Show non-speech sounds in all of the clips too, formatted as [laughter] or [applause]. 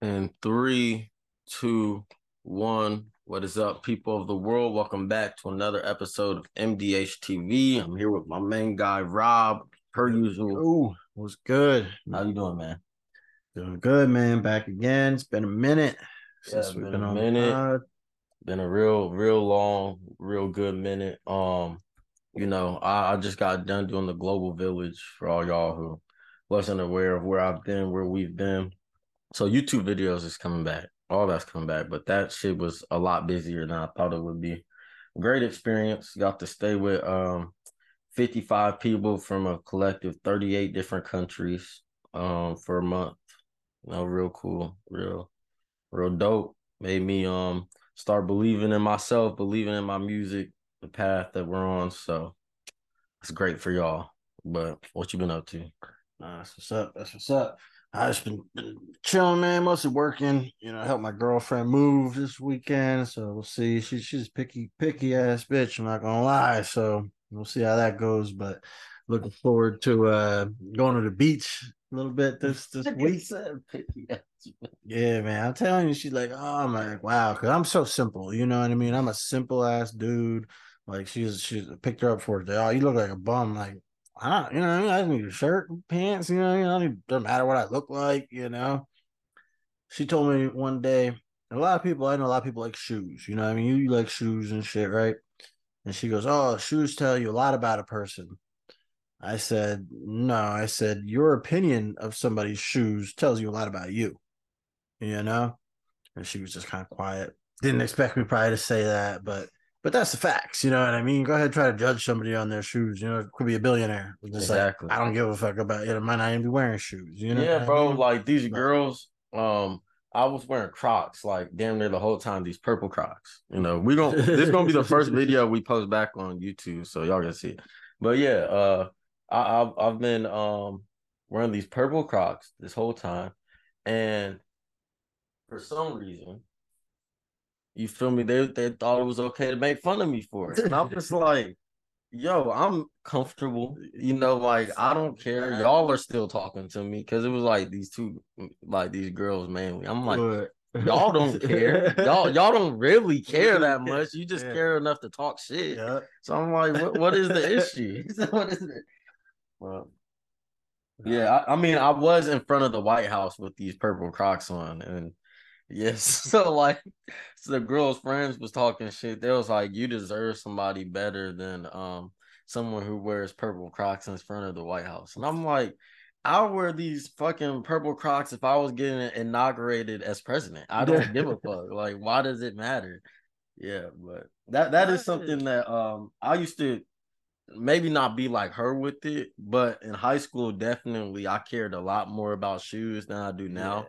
And three, two, one. What is up, people of the world? Welcome back to another episode of MDH TV. I'm here with my main guy, Rob, per usual. Ooh, was good. How you doing, man? Doing good, man. Back again. It's been a minute since yeah, we've been, been a minute. Pod. Been a real, real long, real good minute. Um, you know, I, I just got done doing the global village for all y'all who wasn't aware of where I've been, where we've been. So YouTube videos is coming back. All that's coming back, but that shit was a lot busier than I thought it would be. Great experience. Got to stay with um 55 people from a collective 38 different countries um for a month. You know, real cool, real, real dope. Made me um start believing in myself, believing in my music, the path that we're on. So it's great for y'all. But what you been up to? Nah, that's what's up. That's what's up. I just been, been chilling, man. Mostly working. You know, help my girlfriend move this weekend. So we'll see. She, she's picky, picky ass bitch. I'm not gonna lie. So we'll see how that goes. But looking forward to uh going to the beach a little bit this this week. yeah, man. I'm telling you, she's like, oh man, wow. Cause I'm so simple. You know what I mean? I'm a simple ass dude. Like she's she's picked her up for it. Oh, you look like a bum. Like I don't, you know, I, need a shirt, pants, you know, you know, it doesn't matter what I look like, you know. She told me one day, a lot of people, I know a lot of people like shoes, you know, I mean, you, you like shoes and shit, right? And she goes, Oh, shoes tell you a lot about a person. I said, No, I said, Your opinion of somebody's shoes tells you a lot about you, you know? And she was just kind of quiet. Didn't expect me probably to say that, but but that's the facts, you know what I mean? Go ahead try to judge somebody on their shoes. You know, it could be a billionaire. exactly. Like, I don't give a fuck about it. It might not even be wearing shoes. You know? Yeah, bro. I mean? Like these girls, um, I was wearing Crocs like damn near the whole time. These purple Crocs. You know, we gonna this is gonna be the first video we post back on YouTube, so y'all gonna see it. But yeah, uh, I, I've I've been um wearing these purple Crocs this whole time, and for some reason, you feel me? They they thought it was okay to make fun of me for it. And I'm just like, yo, I'm comfortable. You know, like I don't care. Y'all are still talking to me because it was like these two, like these girls mainly. I'm like, y'all don't care. Y'all y'all don't really care that much. You just yeah. care enough to talk shit. Yeah. So I'm like, what, what is the issue? [laughs] [laughs] what is it? Well, yeah, I, I mean, I was in front of the White House with these purple Crocs on, and Yes. [laughs] So like so the girl's friends was talking shit. They was like, you deserve somebody better than um someone who wears purple crocs in front of the White House. And I'm like, I'll wear these fucking purple crocs if I was getting inaugurated as president. I don't give a [laughs] fuck. Like, why does it matter? Yeah, but that that is something that um I used to maybe not be like her with it, but in high school definitely I cared a lot more about shoes than I do now.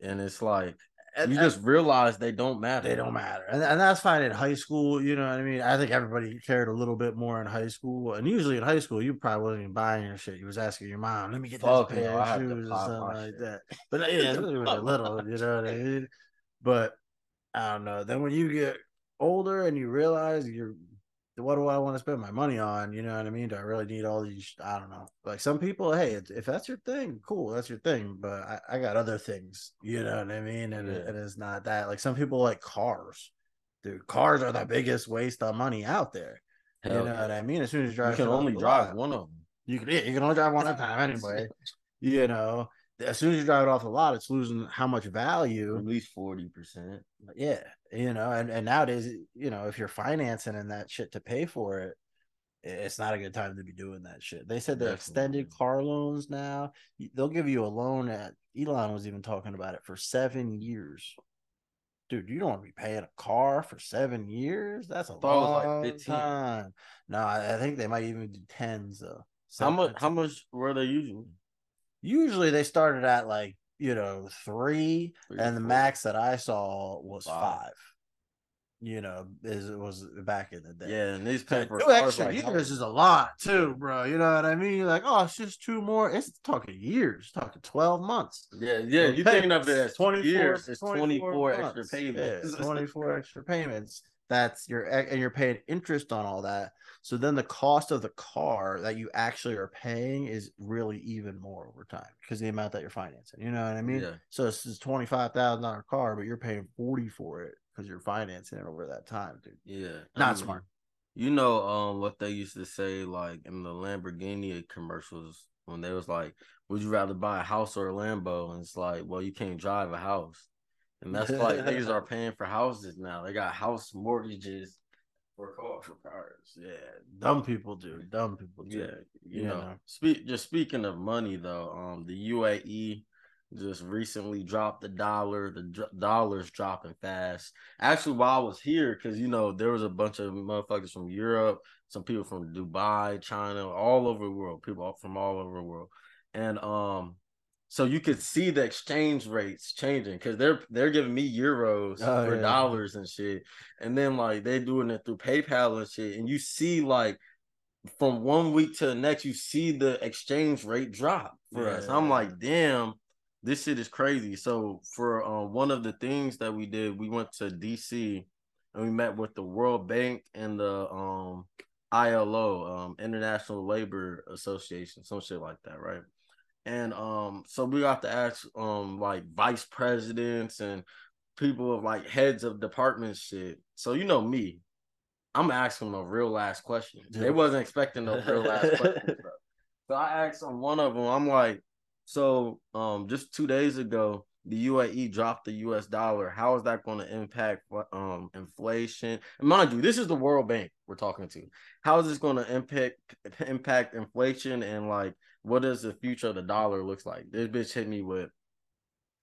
Yeah. And it's like and, you just realize they don't matter. They don't matter, and, and that's fine in high school. You know what I mean? I think everybody cared a little bit more in high school, and usually in high school, you probably wasn't even buying your shit. You was asking your mom, "Let me get Fuck this pair of shoes" or something like shit. that. [laughs] But yeah, it was a little, you know what I [laughs] mean? But I don't know. Then when you get older and you realize you're what do I want to spend my money on? You know what I mean? Do I really need all these? I don't know. Like some people, hey, if that's your thing, cool, that's your thing. But I, I got other things. You know what I mean? And yeah. it is not that. Like some people like cars. Dude, cars are the biggest waste of money out there. Hell you know yeah. what I mean? As soon as you drive, you can only drive lot, one of them. You can, yeah, you can only drive one at a time anyway. [laughs] you know, as soon as you drive it off the lot, it's losing how much value? At least forty percent. Yeah, you know, and and nowadays, you know, if you're financing and that shit to pay for it, it's not a good time to be doing that shit. They said the extended car loans now, they'll give you a loan at Elon was even talking about it for seven years. Dude, you don't want to be paying a car for seven years. That's a long like time. No, I think they might even do tens though. How much? How much were they using? Usually they started at like you know three, three and the max that I saw was five. five you know, is it was back in the day. Yeah, and these for two extra like, years is a lot too, bro. You know what I mean? You're like, oh, it's just two more. It's talking years, talking twelve months. Yeah, yeah. You thinking of it as twenty years? It's twenty four [laughs] extra payments. Yeah, twenty four extra payments. That's your and you're paying interest on all that. So then the cost of the car that you actually are paying is really even more over time because the amount that you're financing. You know what I mean? Yeah. So this is twenty five thousand dollar car, but you're paying forty for it because you're financing it over that time, dude. Yeah. Not I mean, smart. You know, um, what they used to say, like in the Lamborghini commercials, when they was like, "Would you rather buy a house or a Lambo?" And it's like, well, you can't drive a house, and that's like niggas are paying for houses now. They got house mortgages for cars. For cars, yeah. Dumb people do. Dumb people do. Yeah, you Yeah. know. Speak just speaking of money though, um, the UAE just recently dropped the dollar. The dollar's dropping fast. Actually, while I was here, because you know there was a bunch of motherfuckers from Europe, some people from Dubai, China, all over the world, people from all over the world, and um. So you could see the exchange rates changing because they're they're giving me euros Oh, for yeah. dollars and shit, and then like they're doing it through PayPal and shit, and you see like from one week to the next, you see the exchange rate drop for us. I'm like, damn, this shit is crazy. So for um, one of the things that we did, we went to DC and we met with the World Bank and the um ILO, um International Labor Association, some shit like that, right? And um, so we got to ask um like vice presidents and people of like heads of departments shit. So you know me, I'm asking them a real last question. They wasn't expecting no real last question. [laughs] So I asked on one of them, I'm like, so um just two days ago, the UAE dropped the US dollar. How is that going to impact um inflation? And mind you, this is the World Bank we're talking to. How is this going to impact [laughs] impact inflation and like what does the future of the dollar looks like? This bitch hit me with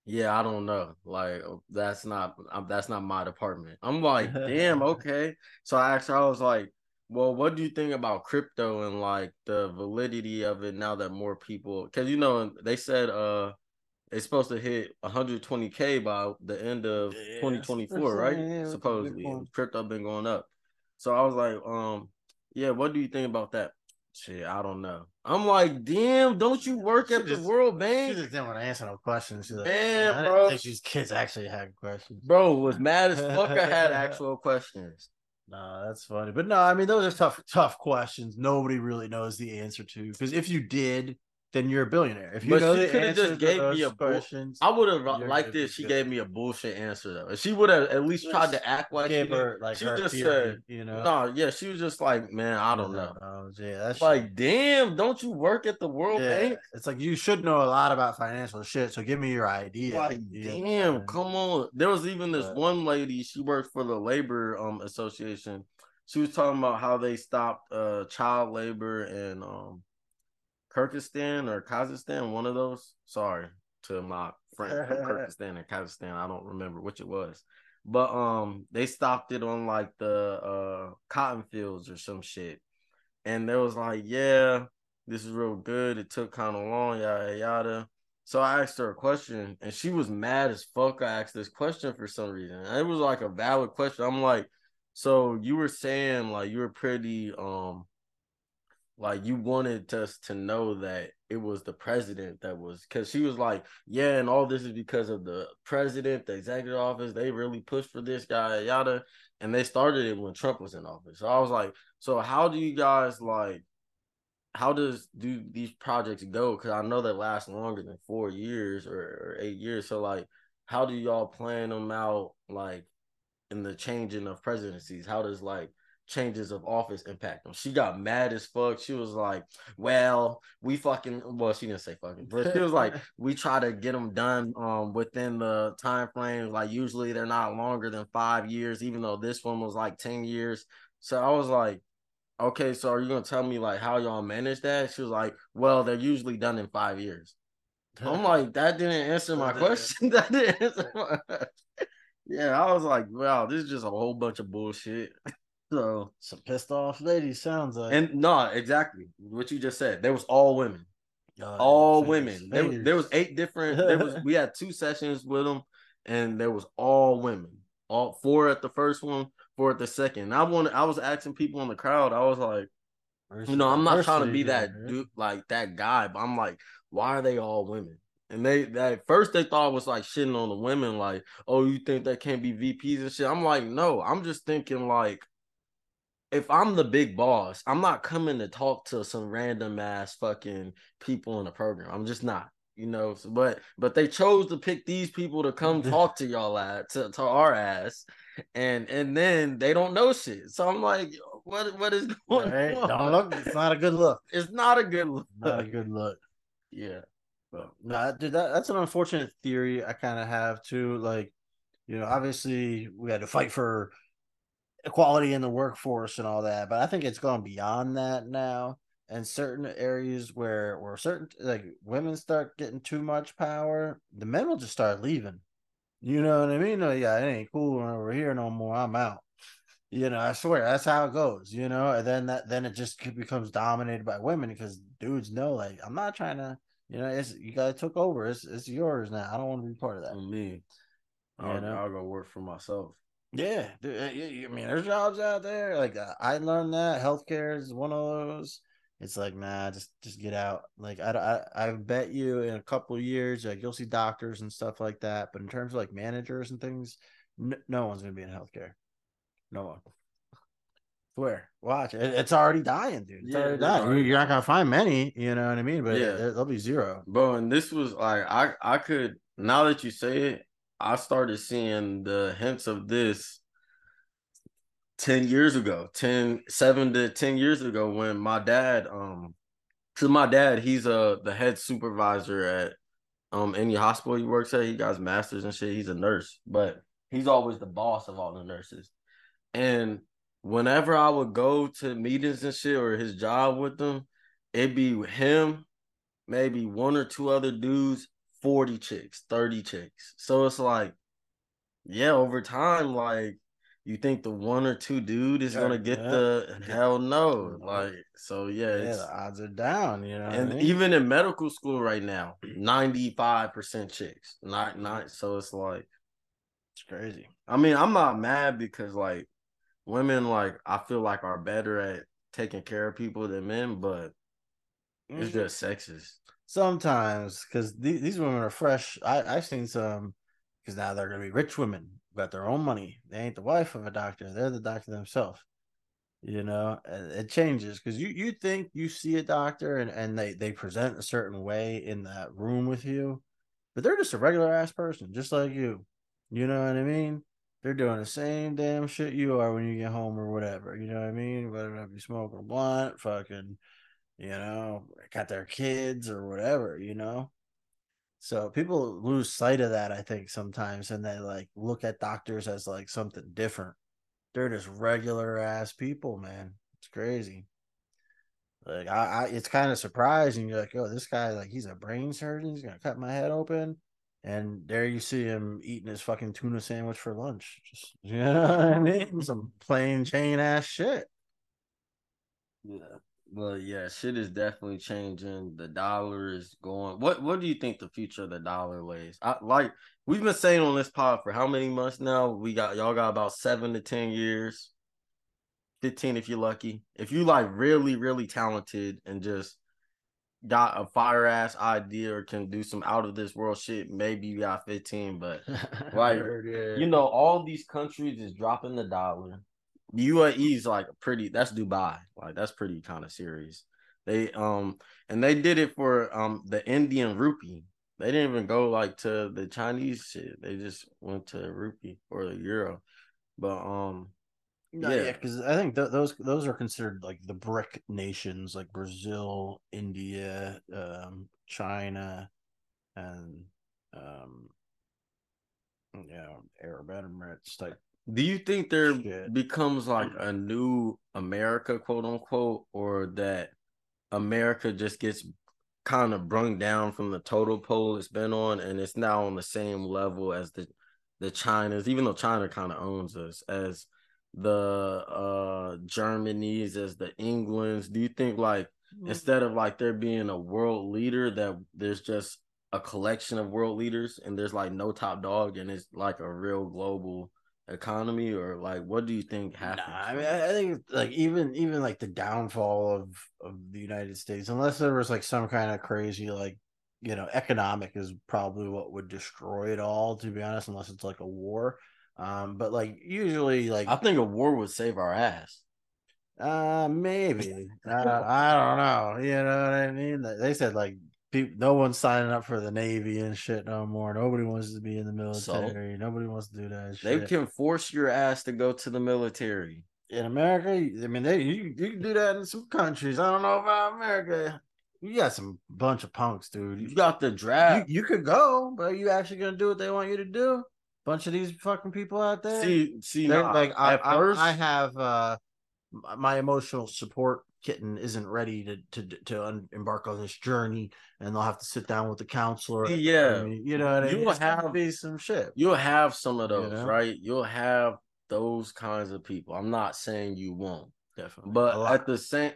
yeah, I don't know. Like that's not that's not my department. I'm like, damn, [laughs] okay. So I asked I was like, well, what do you think about crypto and like the validity of it now that more people because you know they said uh it's supposed to hit 120k by the end of Yeah, 2024, right? what I'm saying, yeah, Supposedly, crypto been going up. So I was like, um, yeah, what do you think about that? Shit, I don't know. I'm like, damn, don't you work She at the World Bank? She just didn't want to answer no questions. She's like, Man, I bro. think these kids actually had questions. Bro was mad as fuck. I had [laughs] actual questions. No, that's funny. But no, I mean those are tough, tough questions. Nobody really knows the answer to. Because if you did, then you're a billionaire. If you But know she the coulda answer just gave me a bull- I would have liked it. if She gave me a bullshit answer though. If she would have at least tried to act like she her like she just theory, said, you know. No, yeah, she was just like, man, I don't know. know. [laughs] Yeah, that's Like, damn, don't you work at the World yeah. Bank? It's like you should know a lot about financial shit. So give me your idea. Like, You know what I'm damn, come on. There was even this one lady, she worked for the labor um association. She was talking about how they stopped uh child labor and um Kyrgyzstan or Kazakhstan, one of those. Sorry to my friend from [laughs] Kyrgyzstan and Kazakhstan. I don't remember which it was. But um they stopped it on like the uh cotton fields or some shit. And there was like, yeah, this is real good. It took kind of long, yada yada. So I asked her a question and she was mad as fuck. I asked this question for some reason. And it was like a valid question. I'm like, so you were saying like you were pretty um like you wanted us to know that it was the president that was because she was like, yeah, and all this is because of the president, the executive office. They really pushed for this guy, yada, and they started it when Trump was in office. So I was like, so how do you guys like? How does do these projects go? Because I know they last longer than four years or, or eight years. So like, how do y'all plan them out? Like in the changing of presidencies, how does like changes of office impact them? She got mad as fuck. She was like, "Well, we fucking well, she didn't say fucking, but she was like, [laughs] we try to get them done um within the time frame. Like usually they're not longer than five years, even though this one was like ten years. So I was like, okay, so are you gonna tell me like how y'all manage that? She was like, well, they're usually done in five years. I'm [laughs] like, that didn't answer my question. [laughs] that didn't answer my Yeah, I was like, wow, this is just a whole bunch of bullshit. So Some pissed off lady sounds like. and no, exactly what you just said. There was all women, yeah, all women. There, was- there was eight different. There was we had two sessions with them, and there was all women. All four at the first one, four at the second. And I wanted. I was asking people in the crowd. I was like, you know, I'm not trying to be that dude, like that guy, but I'm like, why are they all women? And they at first they thought it was like shitting on the women, like, oh, you think that can't be VPs and shit. I'm like, no, I'm just thinking like if I'm the big boss, I'm not coming to talk to some random ass fucking people in the program. I'm just not, you know. So, but but they chose to pick these people to come [laughs] talk to y'all at to, to our ass, and and then they don't know shit. So I'm like, what what is [laughs] going Right? on? Don't look. It's not a good look. It's not a good look. Not a good look. Yeah. But no, dude, that, that's an unfortunate theory I kind of have too. Like, you know, obviously we had to fight for equality in the workforce and all that, but I think it's gone beyond that now. And certain areas where where certain like women start getting too much power, the men will just start leaving. You know what I mean? No, yeah, it ain't cool over here no more. I'm out. [laughs] You know, I swear that's how it goes. You know, and then that then it just becomes dominated by women because dudes know like I'm not trying to you know, it's you guys took over. It's it's yours now. I don't want to be part of that. Me. You I'll, know? I'll go work for myself. Yeah, uh, y- y- I mean, there's jobs out there. Like uh, I learned that healthcare is one of those. It's like, nah, just just get out. Like I, I, I bet you in a couple of years, like you'll see doctors and stuff like that. But in terms of like managers and things, n- no one's gonna be in healthcare. No one. Swear, watch it. It's already dying, dude. It's Yeah, already dying. already You're not gonna find many. You know what I mean? But Yeah. yeah, there'll be zero. Bro, and this was like I I could now that you say it, I started seeing the hints of this 10 years ago, 10, 7 to 10 years ago when my dad um cuz my dad, he's uh the head supervisor at um any hospital he works at. He got his masters and shit. He's a nurse, but he's always the boss of all the nurses. And whenever I would go to meetings and shit or his job with them, it'd be him, maybe one or two other dudes, 40 chicks, 30 chicks. So it's like, yeah, over time, like you think the one or two dude is Yeah, gonna get yeah. the hell no. No. Like, so yeah, Yeah, it's, the odds are down. You know, what I and mean? even in medical school right now, 95% chicks. Not not so it's like it's crazy. I mean, I'm not mad because like women like I feel like are better at taking care of people than men, but Mm. it's just sexist. Sometimes because these, these women are fresh. I I've seen some because now they're gonna be rich women, got their own money. They ain't the wife of a doctor; they're the doctor themselves. You know, it changes because you you think you see a doctor and and they they present a certain way in that room with you, but they're just a regular ass person, just like you. You know what I mean? They're doing the same damn shit you are when you get home or whatever. You know what I mean? Whether it be smoking blunt, fucking you know, got their kids or whatever, you know. So people lose sight of that, I think, sometimes, and they like look at doctors as like something different. They're just regular ass people, man. It's crazy. Like I, I it's kind of surprising. You're like, oh, this guy, like, he's a brain surgeon. He's gonna cut my head open, and there you see him eating his fucking tuna sandwich for lunch. Just [laughs] you know what I mean? Some plain Jane ass shit. Yeah. Well, yeah, shit is definitely changing. The dollar is going. What What do you think the future of the dollar lays? I like we've been saying on this pod for how many months now? We got y'all got about seven to ten years, fifteen if you're lucky. If you like really, really talented and just got a fire ass idea or can do some out of this world shit, maybe you got fifteen. But [laughs] Right. yeah. you know, all these countries is dropping the dollar. UAE is like pretty. That's Dubai. Like that's pretty kind of serious. They um and they did it for um the Indian rupee. They didn't even go like to the Chinese shit. They just went to rupee or the euro. But um No, Yeah. yeah, because I think th- those those are considered like the brick nations, like Brazil, India, um, China, and um, yeah, Arab Emirates type. Do you think there Shit. becomes like a new America, quote unquote, or that America just gets kind of brung down from the total pole it's been on and it's now on the same level as the the China's, even though China kind of owns us, as the uh Germany's, as the England's. Do you think like instead of like there being a world leader that there's just a collection of world leaders and there's like no top dog and it's like a real global economy or like what do you think Nah, happens? I mean, I I think like even even like the downfall of of the United States, unless there was like some kind of crazy like you know, economic is probably what would destroy it all. To be honest, unless it's like a war. Um, but like usually, like I think a war would save our ass. uh, maybe [laughs] uh, I don't know. You know what I mean? They said like people, no one's signing up for the navy and shit no more. Nobody wants to be in the So? military. Nobody wants to do that. They can force your ass to go to the military. in America, I mean, they you, you can do that in some countries. I don't know about America. You got some bunch of punks, dude. You You, got the you, draft. you could go, but are you actually gonna do what they want you to do? Bunch of these fucking people out there. see, see, nah, like I, I- I, have uh my emotional support kitten isn't ready to to to un- embark on this journey, and they'll have to sit down with the counselor. Yeah. I mean, you know what I You mean. will It's have- be some shit. you'll have some of You those, know? right? You'll have those kinds of people. I'm not saying you won't, Definitely, but at the same,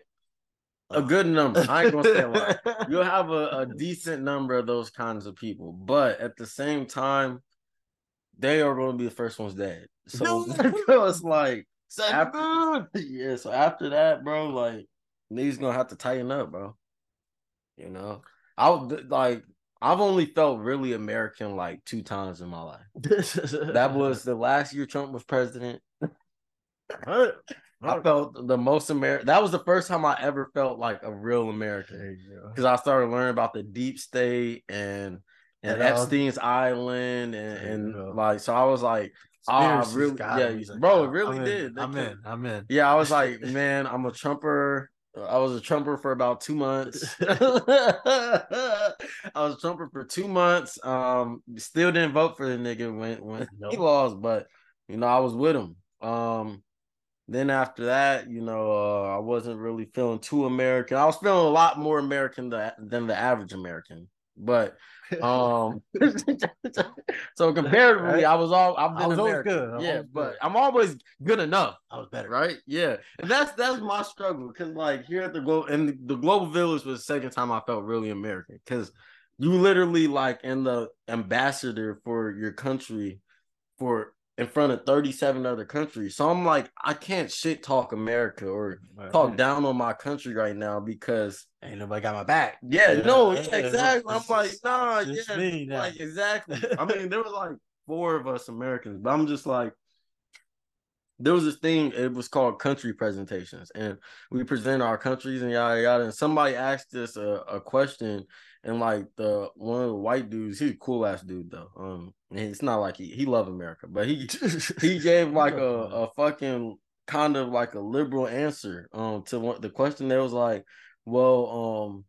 A good number. I ain't gonna say a lot. [laughs] You'll have a, a decent number of those kinds of people, but at the same time, they are going to be the first ones dead. So, [laughs] so it's like, After- [laughs] yeah. So after that, bro, like niggas gonna have to tighten up, bro. You know, I would like. I've only felt really American like two times in my life. That was the last year Trump was president. I felt the most American. That was the first time I ever felt like a real American There you go. because I started learning about the deep state and and And all- Epstein's Island and, and like so I was like, ah, Conspiracies really, yeah, him. He's like, bro, it "I'm really in, did. They I'm in. I'm in. Yeah, I was like, [laughs] man, I'm a Trumper. I was a Trumper for about two months. [laughs] [laughs] I was a Trumper for two months. Um, still didn't vote for the nigga when when he lost, but you know, I was with him. Um, then after that, you know, uh, I wasn't really feeling too American. I was feeling a lot more American than, than the average American. But um, [laughs] [laughs] so comparatively, Right. I was all I've I been was always good. I was yeah, always but good. I'm always good enough I was better. right? Yeah, and that's that's my struggle because like here at the global and the, the global village was the second time I felt really American because you literally like in the ambassador for your country for in front of 37 other countries. So I'm like, I can't shit talk America or talk down on my country right now because Ain't nobody got my back. yeah, Yeah, no, yeah, exactly. I'm like, nah, yeah, me like exactly. I [laughs] mean, there was like four of us Americans, but I'm just like, there was this thing. It was called country presentations, and we present our countries and yada yada. And somebody asked us a, a question, and like the one of the white dudes, he's a cool ass dude though. Um, and it's not like he he love America, but he [laughs] he gave like a, a fucking kind of like a liberal answer um to what the question there was like well um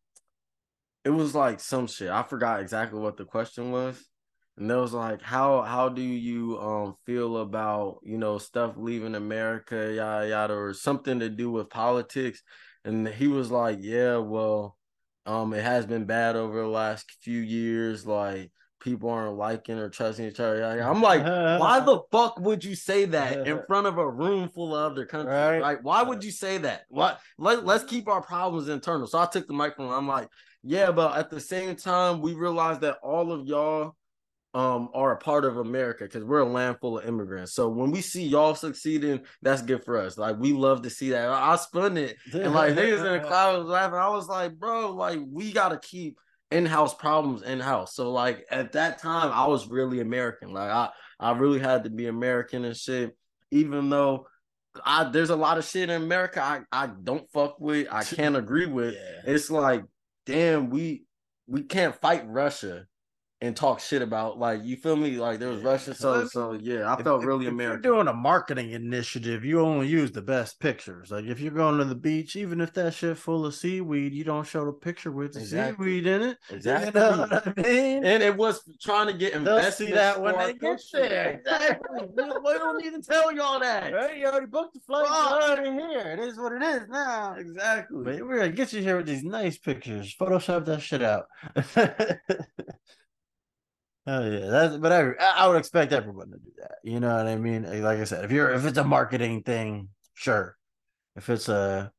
it was like some shit. I forgot exactly what the question was. And there was like how how do you um feel about you know stuff leaving america yada yada or something to do with politics? And he was like yeah well um it has been bad over the last few years. Like people aren't liking or trusting each other i'm like why [laughs] the fuck would you say that in [laughs] front of a room full of other countries? Right. Right? Why would you say that? What? Let, let's keep our problems internal. So I took the microphone. I'm like, yeah, but at the same time, we realize that all of y'all um are a part of America because we're a land full of immigrants. So when we see y'all succeeding, that's good for us. Like we love to see that. I, I spun it and like niggas in the [laughs] crowd was laughing. I was like, bro, like we gotta keep in-house problems in-house. So like at that time, I was really American. Like I I really had to be American and shit. Even though I there's a lot of shit in America I, I don't fuck with, I [laughs] can't agree with. Yeah. It's like, damn, we we can't fight Russia and talk shit about like you feel me? Like there was Yeah. Russia, so so yeah, I felt if- really if American. You're doing a marketing initiative. You only use the best pictures. Like if you're going to the beach, even if that shit full of seaweed, you don't show the picture with the Exactly. seaweed in it. Exactly. You know what I mean? And it was trying to get see that when they get there. Exactly. we, we don't need to tell y'all that. Right? You already booked the flight. Fuck. You're already here. It is what it is now. Exactly. But we're gonna get you here with these nice pictures. Photoshop that shit out. [laughs] Oh yeah, that's but I I would expect everyone to do that. You know what I mean? Like I said, if you're if it's a marketing thing, sure. If it's a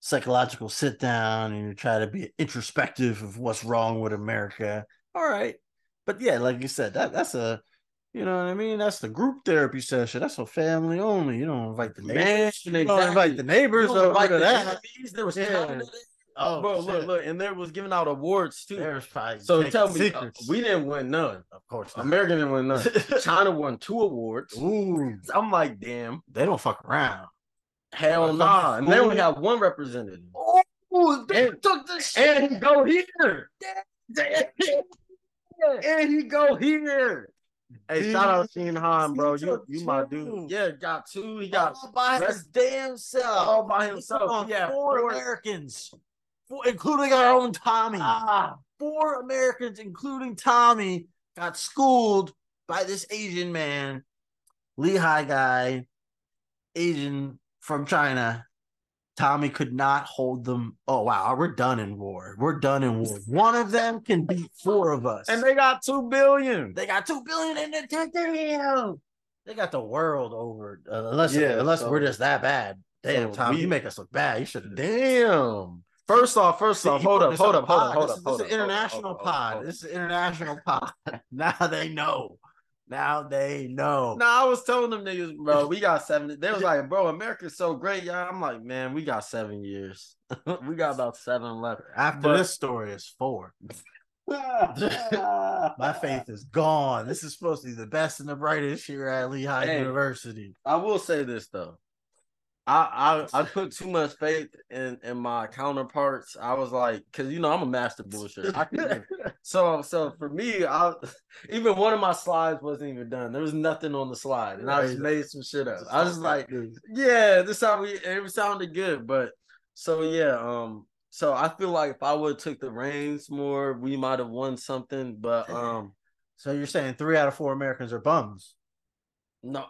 psychological sit down and you try to be introspective of what's wrong with America, all right. But yeah, like you said, that that's a you know what I mean? That's the group therapy session. That's a family only. You don't invite the Man, neighbors. You don't invite the neighbors You don't invite the that. enemies. There was Yeah. There. Oh, bro, look, shit. look, and there was giving out awards too. There's probably so tell me, uh, we didn't win none. of course not. America didn't win none. [laughs] China won two awards. Ooh, I'm like, damn, they don't fuck around. hell nah. And they only have one representative. Ooh, they took the shit. And he go here. [laughs] and he go here. Hey, shout out Sheen Han, bro. You you my dude. Yeah, got two. He got all by his damn self. all by himself. Yeah, four, Americans, including our own Tommy. ah. Four Americans, including Tommy, got schooled by this Asian man, Lehigh guy, Asian from China. Tommy could not hold them. Oh wow, we're done in war. We're done in war. One of them can beat four of us. And they got two billion. They got two billion in the damn. They got the world over. Uh, unless Yeah, unless so- we're just that bad. Damn, so Tom, we- you make us look bad. You should have. Damn. First off, first off, hold up, hold up, hold up, hold up. This is international hold up, pod. This is international pod. [laughs] Now they know. Now they know. No, I was telling them niggas, bro, we got seven. They was like, bro, America's so great, y'all. I'm like, man, we got seven years. [laughs] we got about seven left. After But- this story is four. [laughs] My faith is gone. This is supposed to be the best and the brightest here at Lehigh Hey. University. I will say this though. I I, I put too much faith in in my counterparts. I was like, because you know I'm a master bullshit. [laughs] So so for me, I even one of my slides wasn't even done. There was nothing on the slide, and I just made some shit up. I was like, yeah, this how we. It sounded good, but so yeah. Um. So I feel like if I would have took the reins more, we might have won something. But [laughs] um, So you're saying three out of four Americans are bums? no,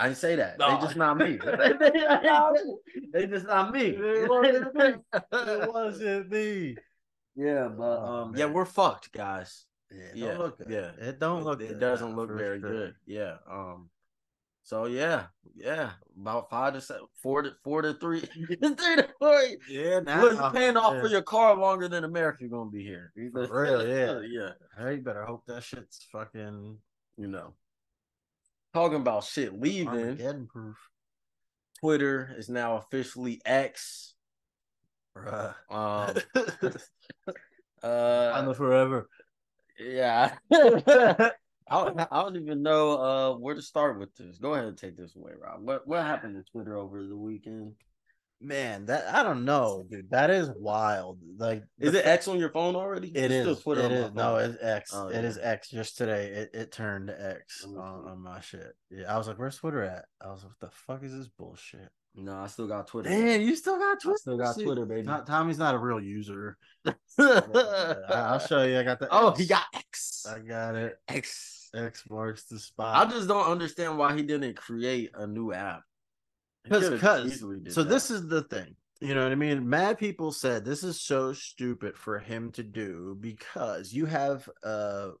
I didn't say that. No. [laughs] [laughs] They just not me. [laughs] they just not me. It wasn't me. It wasn't me. yeah, but Oh, um, yeah, we're fucked, guys. Yeah, it Yeah, don't look yeah. it don't look. It, good doesn't look very sure. good. Yeah. Um. So yeah, yeah, about five to seven, four to four to three, three to four. Yeah, now Look, you're paying off for your car longer than America gonna be here. For real, yeah. yeah. Hey, you better hope that shit's fucking You know, talking about shit leaving. Proof. Twitter is now officially X. Bruh. Um. I [laughs] uh. know forever. Yeah. [laughs] [laughs] I, don't- I don't even know uh where to start with this. Go ahead and take this away, Rob. What what happened to Twitter over the weekend? Man, that I don't know, dude. That is wild. Like, Is it X on your phone already? It's is. still Twitter it is. No, it's X. Oh, yeah. is X. Just today, it, it turned X oh, on, on my shit. Yeah, I was like, "Where's Twitter at?" I was like, "What the fuck is this bullshit?" No, I still got Twitter. Damn, you still got I Twitter? still got Twitter, baby. To- Tommy's not a real user. [laughs] I- I'll show you. I got the. oh, he got X. I got it. X. X marks the spot. I just don't understand why he didn't create a new app. Could've because so that. this is the thing you know what i mean? Mad people said this is so stupid for him to do because you have a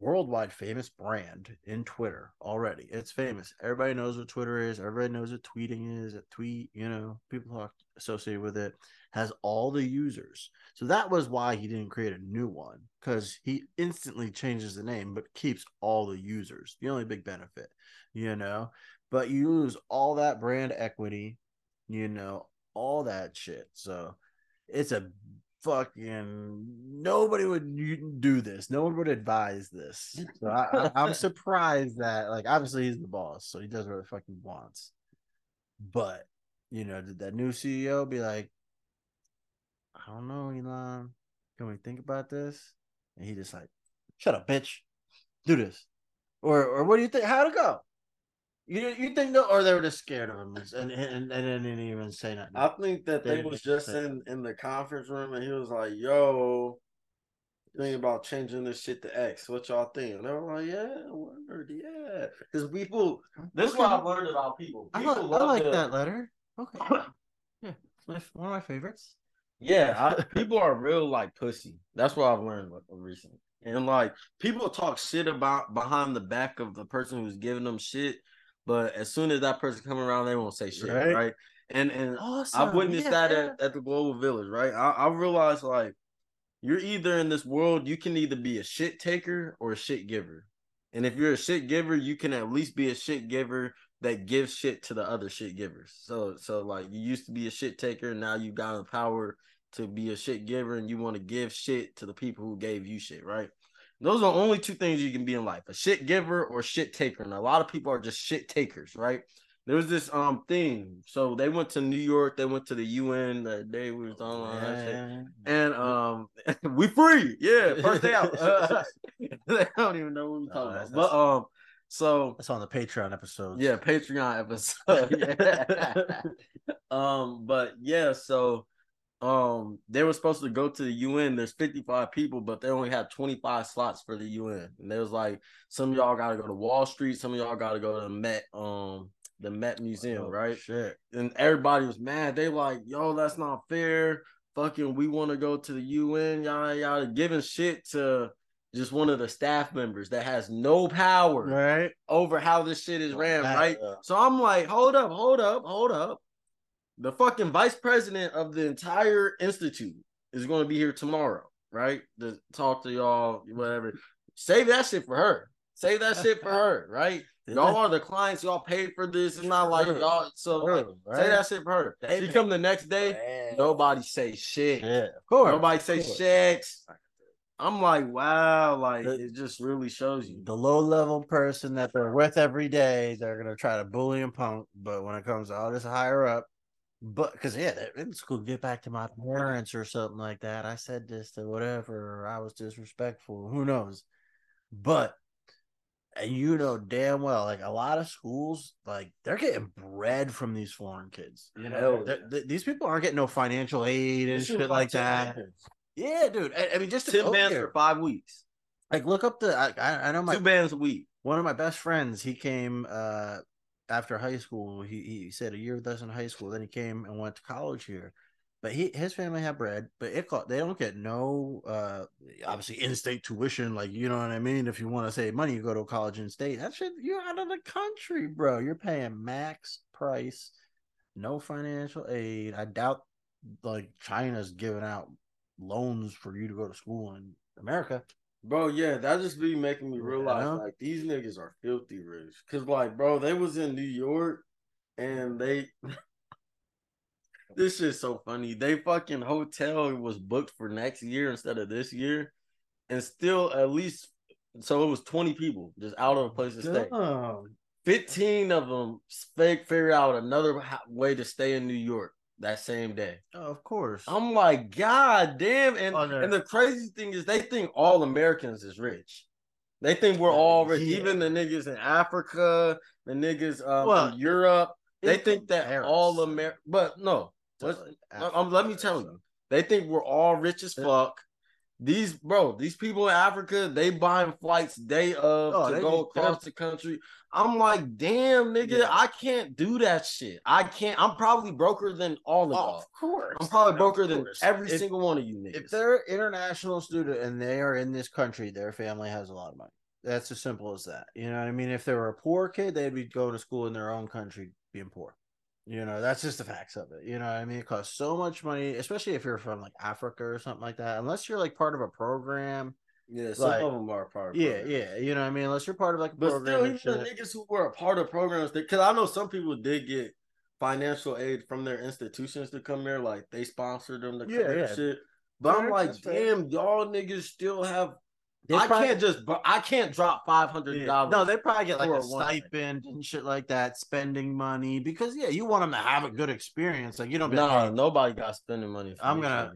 worldwide famous brand in twitter already. It's famous. Everybody knows what twitter is. Everybody knows what tweeting is a tweet you know people talk associated with it has all the users. So that was why he didn't create a new one because he instantly changes the name but keeps all the users the only big benefit you know but you lose all that brand equity, you know, all that shit. So it's a fucking nobody would do this. No one would advise this. So I, am [laughs] surprised that, like, obviously he's the boss, so he does what he fucking wants. But you know, did that new CEO be like, I don't know, Elon, can we think about this? And he just like, shut up, bitch, do this, or or what do you think? How'd it go? You you think no, or they were just scared of him and and, and, and didn't even say nothing. I think that they They was just say- in in the conference room and he was like, "Yo, thinking about changing this shit to X. What y'all think?" And they were like, "Yeah, word, yeah." Because people, this is what I've learned about people. I, People li- I like to- that letter. Okay, [laughs] yeah, it's my, one of my favorites. Yeah, I, [laughs] people are real like pussy. That's what I've learned with- recently. And like people talk shit about behind the back of the person who's giving them shit, but as soon as that person come around, they won't say shit, Right. right? And and Awesome. I've witnessed yeah, that yeah. at, at the Global Village, right? I, I realized like you're either in this world, you can either be a shit taker or a shit giver. And if you're a shit giver, you can at least be a shit giver that gives shit to the other shit givers. So so like you used to be a shit taker, now you got the power to be a shit giver and you want to give shit to the people who gave you shit, right? Those are the only two things you can be in life: a shit giver or shit taker. And a lot of people are just shit takers, right? There was this um thing. So they went to New York. They went to the UN that day we was on. And um, [laughs] we free, yeah, first day out. [laughs] [laughs] they don't even know what we talking about. But um, so That's on the Patreon episode. yeah, Patreon episode. Yeah. um, but yeah, so um they were supposed to go to the UN. There's 55 people, but they only had 25 slots for the UN. And there was like some of y'all gotta go to Wall Street, some of y'all gotta go to the Met, um, the Met Museum, Oh, right? Shit. And everybody was mad. They like, yo, that's not fair. Fucking, we want to go to the UN, yada yada, giving shit to just one of the staff members that has no power Right. over how this shit is ran, Yeah. right? So I'm like, hold up, hold up, hold up. The fucking vice president of the entire institute is going to be here tomorrow, right? To talk to y'all, whatever. Save that shit for her. Save that shit for her, right? [laughs] Y'all are the clients. Y'all paid for this. It's not like y'all. So like, Sure, say that shit for her. They- She come the next day. Nobody say shit. Yeah. Of course. Nobody say shit. I'm like, wow, like The- it just really shows you. the low level person that they're with every day, they're gonna try to bully and punk. But when it comes to all this higher up, but because yeah, they're in school, get back to my parents or something like that. I said this to whatever, I was disrespectful. Who knows? But and you know damn well, like a lot of schools, like they're getting bread from these foreign kids. You know, yeah. th- these people aren't getting no financial aid and shit like that. bands. Yeah, dude. I, I mean, just to Ten bands here, for five weeks. like look up the. I, I I know my Two bands a week. one of my best friends he came uh after high school he, he said a year with us in high school then he came and went to college here. But he his family had bread but it cost, they don't get no uh obviously in-state tuition like you know what i mean? If you want to save money you go to a college in state. That shit you're out of the country bro. You're paying max price no financial aid. I doubt like china's giving out loans for you to go to school in america Bro, yeah, that just be making me realize Yeah. like these niggas are filthy rich. Cause like, bro, they was in New York and they [laughs] this shit's so funny. They fucking hotel was booked for next year instead of this year. And still at least so it was 20 people just out of a place to stay. Dumb. 15 of them fake figure out another way to stay in New York that same day. Oh, of course I'm like, God damn. And Oh, no. and the crazy thing is they think all Americans is rich. They think we're all rich. Yeah. Even the niggas in Africa, the niggas um, Well, in Europe, they think that comparison. all Amer but no. Let's, um, let me tell you. They think we're all rich as fuck. These bro, these people in Africa, they buying flights day of Oh, to go across the country. I'm like, damn, nigga, Yeah. I can't do that shit. I can't. I'm probably broker than all of Oh, y'all. of course. I'm probably broker than every If- single one of you niggas. If they're international student and they are in this country, their family has a lot of money. That's as simple as that. You know what I mean? If they were a poor kid, they'd be going to school in their own country being poor. You know, that's just the facts of it. You know what I mean? It costs so much money, especially if you're from like Africa or something like that. Unless you're like part of a program. yeah, some like- of them are part. Of Yeah, programs. yeah. You know what I mean? Unless you're part of like a But program. still, even the niggas who were a part of programs, because I know some people did get financial aid from their institutions to come here, like they sponsored them to come Yeah, here yeah. shit. But I'm like, damn, y'all niggas still have. They I probably- can't just, I can't drop five hundred Yeah. dollars. No, they probably get like a a one night. stipend and shit like that, spending money because yeah, you want them to have a good experience. Like you don't be Nah, like, hey, nobody got spending money. For I'm gonna-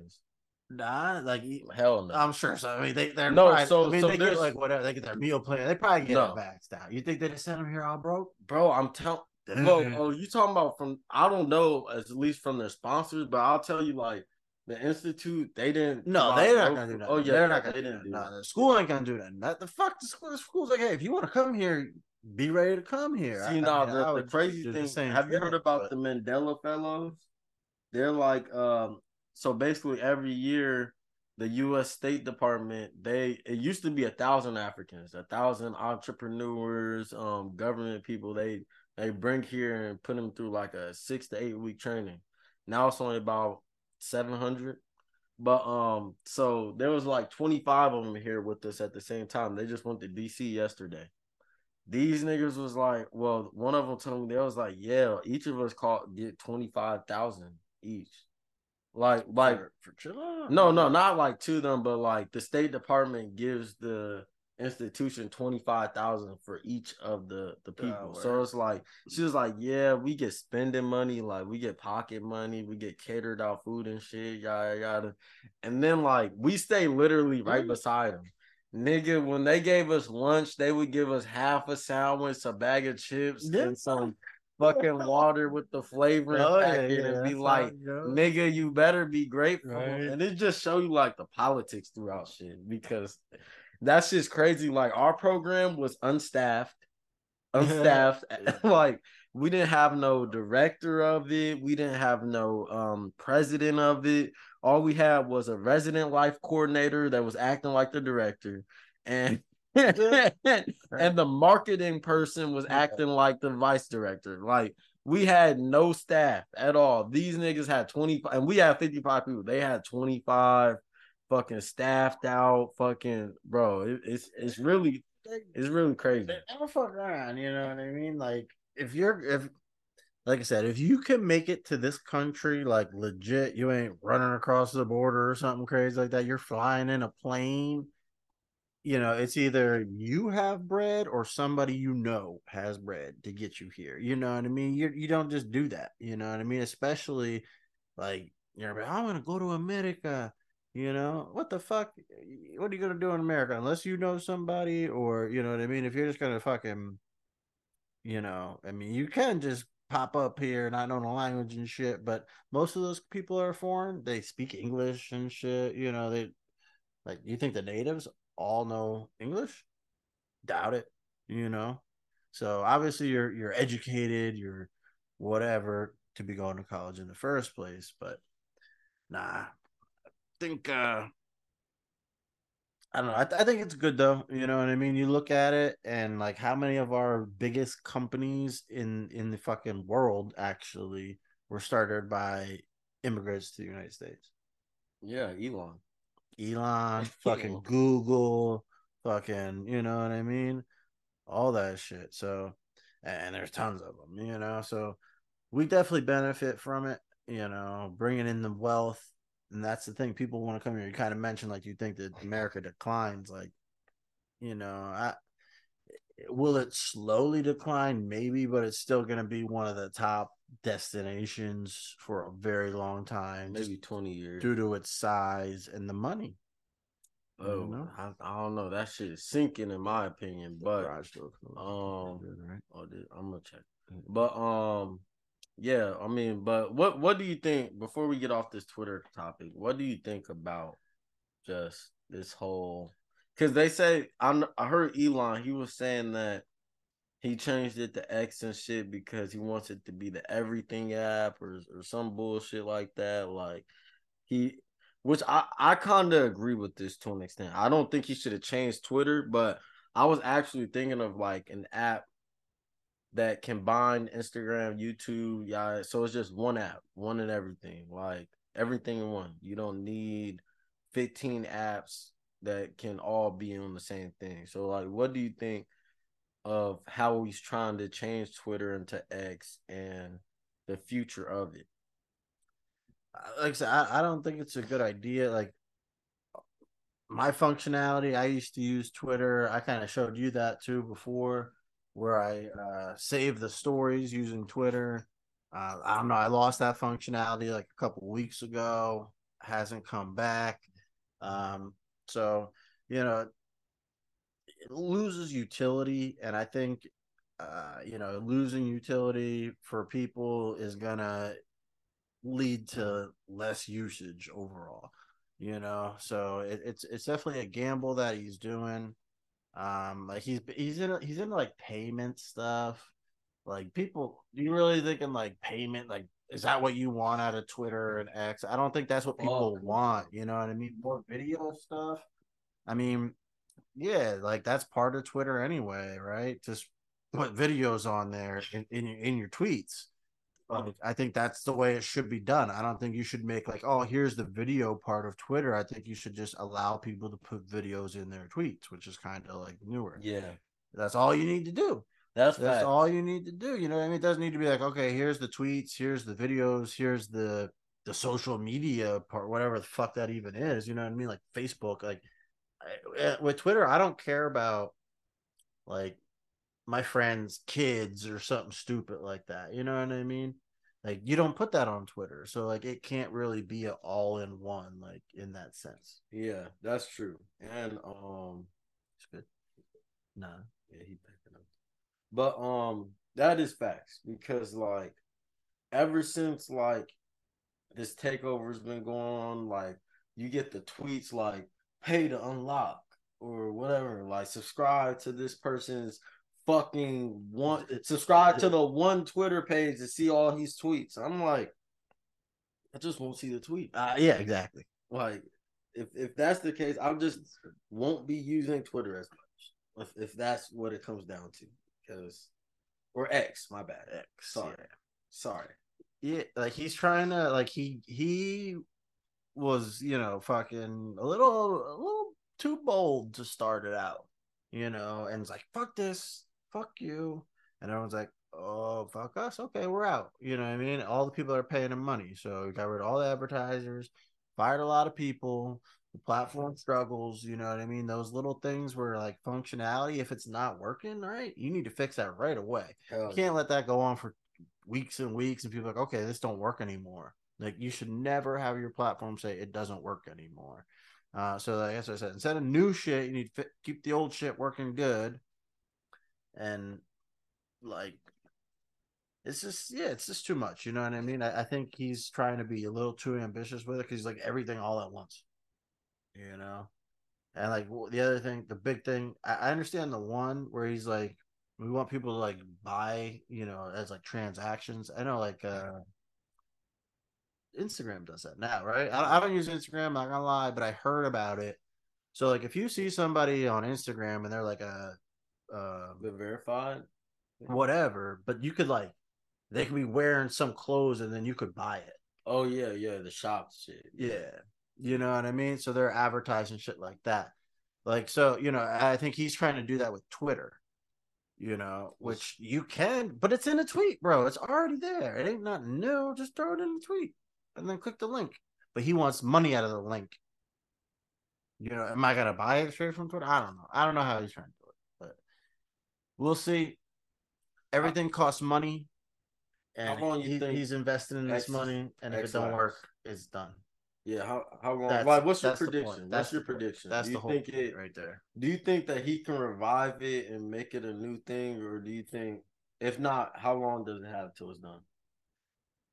nah, like hell no. I'm sure. So I mean, they they're No, probably- so- I mean, so they get like whatever they get their meal plan. They probably get No. it out. You think they just sent them here all broke? Bro, I'm telling. [laughs] Well, oh, you talking about from? I don't know, at least from their sponsors, but I'll tell you, like the institute, they didn't. No, they're not gonna do that. Oh yeah, they're not gonna they didn't do No, that. the school ain't gonna do that. That the fuck the school. The school's like, hey, if you want to come here, be ready to come here. See, I now mean, I the, the crazy the thing. same have you heard about but- the Mandela Fellows? They're like, um, so basically every year, the U.S. State Department they it used to be a thousand Africans, a thousand entrepreneurs, um, government people. They they bring here and put them through like a six to eight week training. Now it's only about seven hundred. But um, so there was like 25 of them here with us at the same time. They just went to DC yesterday. These niggas was like, well, one of them told me they was like, yeah, each of us caught get 25,000 each. Like like for, for no, no, not like to them, but like the State Department gives the institution twenty five thousand for each of the the people. so it's like she was like, yeah, we get spending money, like we get pocket money, we get catered out food and shit, yada yada. And then like we stay literally right beside them. Nigga, when they gave us lunch, they would give us half a sandwich, a bag of chips, Yeah. and some [laughs] fucking water with the flavoring Oh, yeah, packet, yeah, and be like, nigga, you better be grateful. Right. And it just show you like the politics throughout shit because that's just crazy. Like our program was unstaffed, [laughs] unstaffed. [laughs] like we didn't have no director of it. We didn't have no um president of it. All we had was a resident life coordinator that was acting like the director. And [laughs] and the marketing person was acting like the vice director. Like we had no staff at all. These niggas had 25 and we had 55 people. They had 25 fucking staffed out fucking bro. It, it's it's really it's really crazy. Never fuck around, you know what I mean? Like if you're if like I said, if you can make it to this country like legit, you ain't running across the border or something crazy like that. You're flying in a plane. You know, it's either you have bread or somebody you know has bread to get you here. You know what I mean? You you don't just do that. You know what I mean? Especially like you're like, I'm gonna go to America. You know what the fuck? What are you gonna do in America unless you know somebody or you know what I mean? If you're just gonna fucking, you know, I mean, you can just pop up here not know the language and shit. But most of those people are foreign. They speak English and shit. You know, they like. You think the natives all know English? Doubt it. You know, so obviously you're you're educated. You're whatever to be going to college in the first place, but nah think uh I don't know. I, th- I think it's good though. You know what I mean? You look at it and like how many of our biggest companies in in the fucking world actually were started by immigrants to the United States. Yeah, Elon. Elon, [laughs] fucking Google, fucking, you know what I mean? All that shit. So, and there's tons of them, you know. So, we definitely benefit from it, you know, bringing in the wealth. And that's the thing. People want to come here. You kind of mentioned like you think that America declines. Like, you know, I will it slowly decline? Maybe, but it's still going to be one of the top destinations for a very long time. Maybe 20 years. due to its size and the money. oh, you know? I, I don't know. That shit is sinking in my opinion. But Garage door closed. um, Good, right? Oh, dude, I'm gonna check. But um, yeah, I mean, but what what do you think before we get off this Twitter topic? What do you think about just this whole? Because they say I I heard Elon. He was saying that he changed it to X and shit because he wants it to be the everything app or or some bullshit like that. Like he, which I I kind of agree with this to an extent. I don't think he should have changed Twitter, but I was actually thinking of like an app that combine Instagram, YouTube, yeah. So it's just one app, one and everything, like everything in one. You don't need 15 apps that can all be on the same thing. So like what do you think of how he's trying to change Twitter into X and the future of it? Like I said, I, I don't think it's a good idea. Like my functionality, I used to use Twitter. I kind of showed you that too before, where I uh, save the stories using Twitter. Uh, I don't know. I lost that functionality like a couple weeks ago. Hasn't come back. Um, so you know, it loses utility, and I think uh, you know, losing utility for people is gonna lead to less usage overall. You know, so it, it's it's definitely a gamble that he's doing. Um, like he's he's in he's in like payment stuff. Like people, you really thinking like payment? Like, is that what you want out of Twitter and X? I don't think that's what people Fuck. want. You know what I mean? More video stuff. I mean, yeah, like that's part of Twitter anyway, right? Just put videos on there in in your, in your tweets. Like, I think that's the way it should be done. I don't think you should make like, oh, here's the video part of Twitter. I think you should just allow people to put videos in their tweets, which is kind of like newer. Yeah, That's all you need to do. that's That's all you need to do. You know what I mean? It doesn't need to be like, okay, here's the tweets, here's the videos, here's the the social media part, whatever the fuck that even is. You know what I mean? Like Facebook, like I, eh, with Twitter, I don't care about like my friends' kids or something stupid like that. You know what I mean? Like you don't put that on Twitter, so like it can't really be an all in one, like in that sense. Yeah, that's true. And um, it's good. Nah, yeah, he picking up. But um, that is facts because like ever since like this takeover's been going on, like you get the tweets like pay to unlock or whatever, like subscribe to this person's fucking one subscribe to the one Twitter page to see all his tweets. I'm like, I just won't see the tweet. Uh, yeah, exactly. Like if if that's the case, I just won't be using Twitter as much. If if that's what it comes down to. Because or X, my bad. X. Sorry. Yeah. Sorry. Yeah, like he's trying to like he he was, you know, fucking a little a little too bold to start it out. You know, and it's like, fuck this, fuck you. And everyone's like, oh, fuck us. Okay, we're out. You know what I mean? All the people are paying him money. So we got rid of all the advertisers, fired a lot of people. The platform struggles. You know what I mean? Those little things where like functionality, if it's not working, right, you need to fix that right away. You can't yeah. let that go on for weeks and weeks and people like, okay, this don't work anymore. Like you should never have your platform say it doesn't work anymore. Uh, so like, as I said, instead of new shit, you need to fit, keep the old shit working good and like it's just yeah, it's just too much. You know what I mean? I, I think he's trying to be a little too ambitious with it because he's like everything all at once. You know, and like the other thing, the big thing, I, I understand the one where he's like, we want people to like buy, you know, as like transactions. I know like uh Instagram does that now, right? I, I don't use Instagram, not gonna lie, but I heard about it. So like if you see somebody on Instagram and they're like a uh, the verified, whatever. But you could like, they could be wearing some clothes and then you could buy it. Oh yeah, yeah, the shop shit. Yeah, you know what I mean. So they're advertising shit like that. Like so, you know, I think he's trying to do that with Twitter. You know, which you can, but it's in a tweet, bro. It's already there. It ain't not new. Just throw it in the tweet and then click the link. But he wants money out of the link. You know, am I gonna buy it straight from Twitter? I don't know. I don't know how he's trying to We'll see. Uh, Everything costs money, and he, he's investing in this money. And if X it don't work, it's done. Yeah, how how long? That's, what's your prediction? That's, your prediction. That's do you the think it, right there. Do you think that he can revive it and make it a new thing, or do you think, if not, how long does it have till it's done?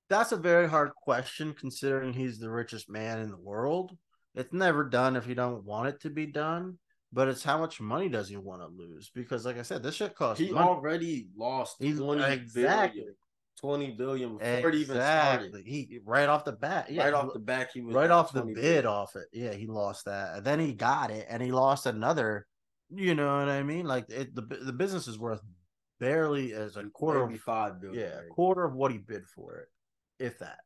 That's a very hard question, considering he's the richest man in the world. It's never done if you don't want it to be done but it's how much money does he want to lose? Because, like I said, this shit costs. He money. already lost. He's twenty exactly billion, twenty billion before exactly. it even started. He right off the bat, yeah, right off the back, he was right off the bid billion. off it. Yeah, he lost that. And then he got it, and he lost another. You know what I mean? Like it, the the business is worth barely as a quarter of five billion. Yeah, a quarter of what he bid for it, if that.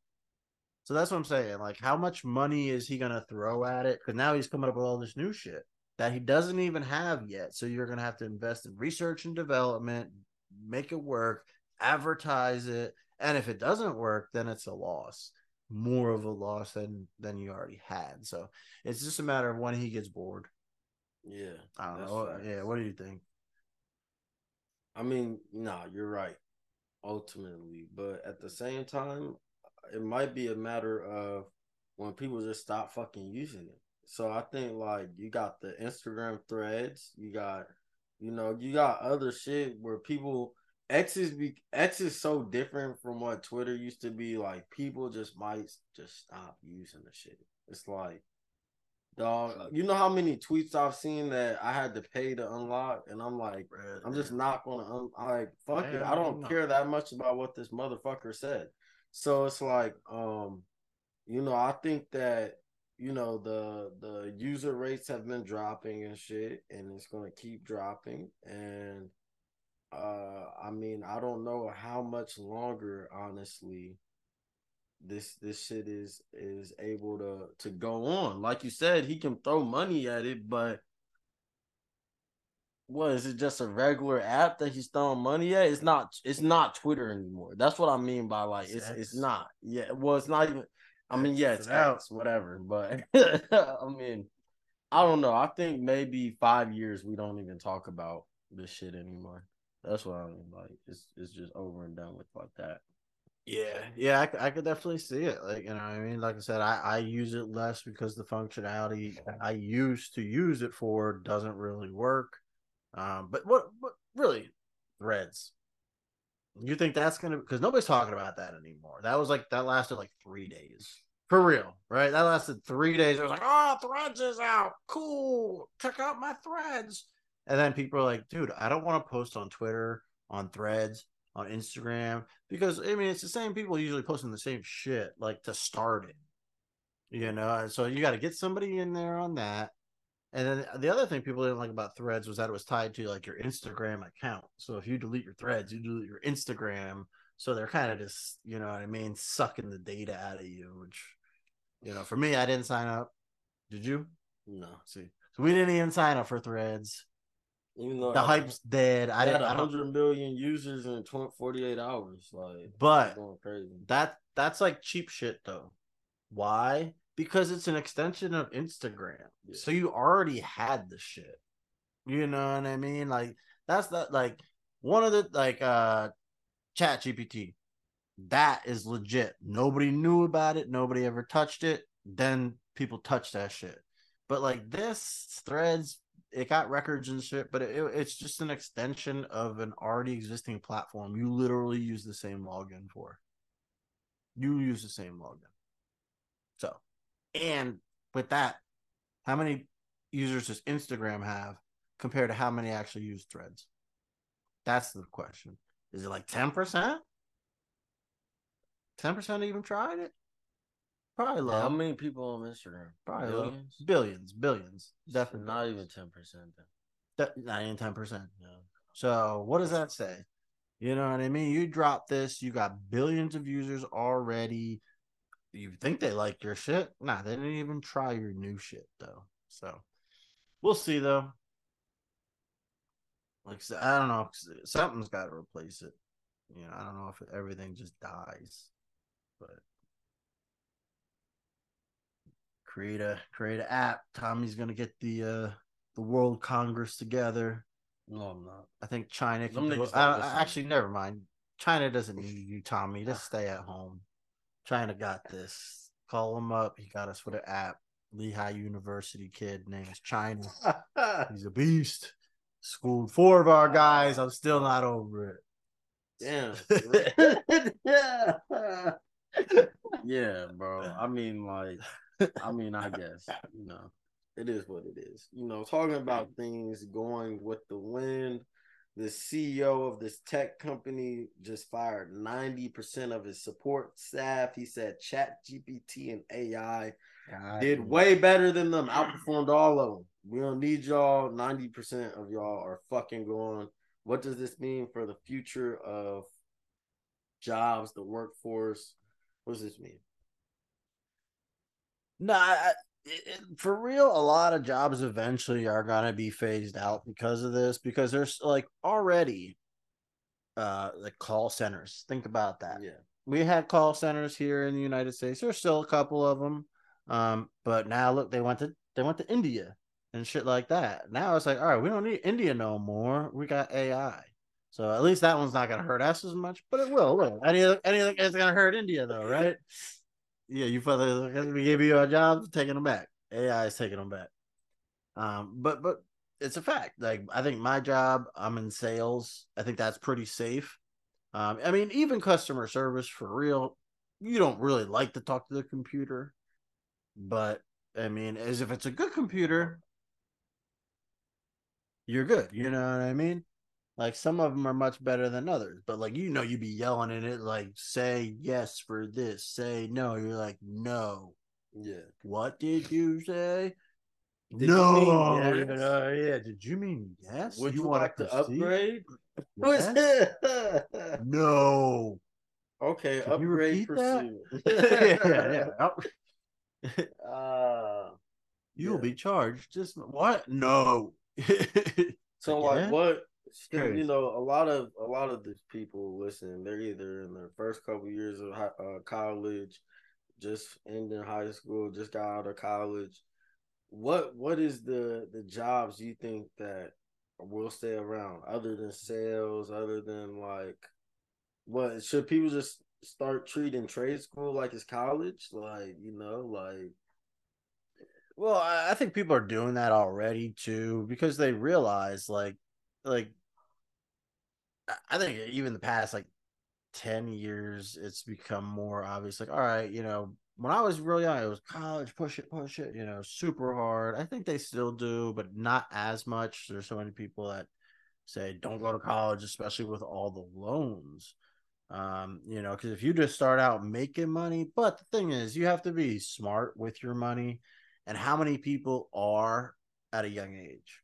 So that's what I'm saying. Like, how much money is he gonna throw at it? Because now he's coming up with all this new shit that he doesn't even have yet. So you're going to have to invest in research and development, make it work, advertise it, and if it doesn't work, then it's a loss, more of a loss than than you already had. So it's just a matter of when he gets bored. Yeah, I don't know. Yeah, what do you think? I mean, no, nah, you're right, ultimately, but at the same time, it might be a matter of when people just stop fucking using it. So I think like you got the Instagram threads, you got you know, you got other shit where people X is be X is so different from what Twitter used to be. Like people just might just stop using the shit. It's like dog, you know how many tweets I've seen that I had to pay to unlock, and I'm like, I'm just not gonna un- I like fuck Man, it. I don't care that much about what this motherfucker said. So it's like, um, you know, I think that you know the the user rates have been dropping and shit and it's going to keep dropping and uh i mean i don't know how much longer honestly this this shit is is able to to go on. Like you said he can throw money at it but what is it just a regular app that he's throwing money at? It's not it's not twitter anymore. That's what i mean by like it's it's not. Yeah well it's not even I mean, yeah, it's out. Whatever. But [laughs] I mean, I don't know. I think maybe five years we don't even talk about this shit anymore. That's what I mean. Like, it's it's just over and done with like that. Yeah, yeah, I, I could definitely see it. Like, you know, what I mean, like I said, I, I use it less because the functionality [laughs] I used to use it for doesn't really work. Um, but what, what really threads? You think that's gonna because nobody's talking about that anymore. That was like that lasted like three days for real, right? That lasted three days. It was like, oh, threads is out, cool. Check out my threads. And then people are like, dude, I don't want to post on Twitter, on threads, on Instagram because I mean it's the same people usually posting the same shit like to start it, you know. So you got to get somebody in there on that. And then the other thing people didn't like about threads was that it was tied to like your Instagram account. So if you delete your threads, you delete your Instagram. So they're kind of just, you know what I mean, sucking the data out of you, which, you know, for me, I didn't sign up. Did you? No, See, so we didn't even sign up for threads. even though The I- hype's dead. I didn't. I don't, 100 million users in 20, 48 hours. Like, But- it's going crazy. That that's like cheap shit though. Why? Because it's an extension of Instagram. Yeah. So you already had the shit. You know what I mean? Like that's that like one of the like uh chat GPT. That is legit. Nobody knew about it, nobody ever touched it. Then people touched that shit. But like this threads, it got records and shit, but it, it's just an extension of an already existing platform. You literally use the same login for you use the same login. And with that, how many users does Instagram have compared to how many actually use threads? That's the question. Is it like 10%? 10% even tried it? Probably low. How many people on Instagram? Probably low. Billions? Billions, billions. Definitely. Not even 10%. Then. De- not even 10%. No. So what does that say? You know what I mean? You drop this, you got billions of users already. You think they like your shit? Nah, they didn't even try your new shit though. So we'll see though. Like I don't know. Something's got to replace it. You know, I don't know if everything just dies, but create a create an app. Tommy's gonna get the uh the World Congress together. No, I'm not. I think China can do niggas it. don't I- I- actually, never mind. China doesn't need [laughs] you, Tommy. Just stay at home. China got this. Call him up. He got us with an app. Lehigh University kid named China. [laughs] He's a beast. Schooled four of our guys. I'm still not over it. Damn. [laughs] yeah. yeah, bro. I mean, like, I mean, I guess, you know, it is what it is. You know, talking about things going with the wind, the CEO of this tech company just fired 90% of his support staff. He said Chat GPT and AI did way better than them, outperformed all of them. We don't need y'all. 90% of y'all are fucking gone. What does this mean for the future of jobs, the workforce? What does this mean? No, I, I- it, for real, a lot of jobs eventually are gonna be phased out because of this. Because there's like already, uh, like call centers. Think about that. Yeah. We had call centers here in the United States. There's still a couple of them, um, but now look, they went to they went to India and shit like that. Now it's like, all right, we don't need India no more. We got AI. So at least that one's not gonna hurt us as much, but it will. Look, anything anything is gonna hurt India though, right? Yeah, you feel we gave you our jobs, taking them back. AI is taking them back. Um, but but it's a fact. Like I think my job, I'm in sales. I think that's pretty safe. Um, I mean, even customer service for real, you don't really like to talk to the computer, but I mean, as if it's a good computer, you're good. You know what I mean? Like some of them are much better than others, but like you know, you'd be yelling in it, like say yes for this, say no. You're like no. Yeah. What did you say? Did you no, mean yes? you know, yeah. Did you mean yes? Would you, wanna like to proceed? upgrade? Yes? [laughs] No. okay, Can you upgrade pursue. [laughs] yeah, yeah. [laughs] Uh, You will Yeah. be charged. Just what? No. So Yeah. like what? Crazy. You know, a lot of a lot of these people listen. They're either in their first couple years of hi- uh, college, just ending high school, just got out of college. What what is the the jobs you think that will stay around other than sales, other than like what should people just start treating trade school like it's college? Like, you know, like well, I think people are doing that already too because they realize like like I think even the past like 10 years it's become more obvious like all right, you know, when I was really young, it was college, push it, push it, you know, super hard. I think they still do, but not as much. There's so many people that say don't go to college, especially with all the loans. Um, you know, because if you just start out making money, but the thing is, you have to be smart with your money. And how many people are at a young age?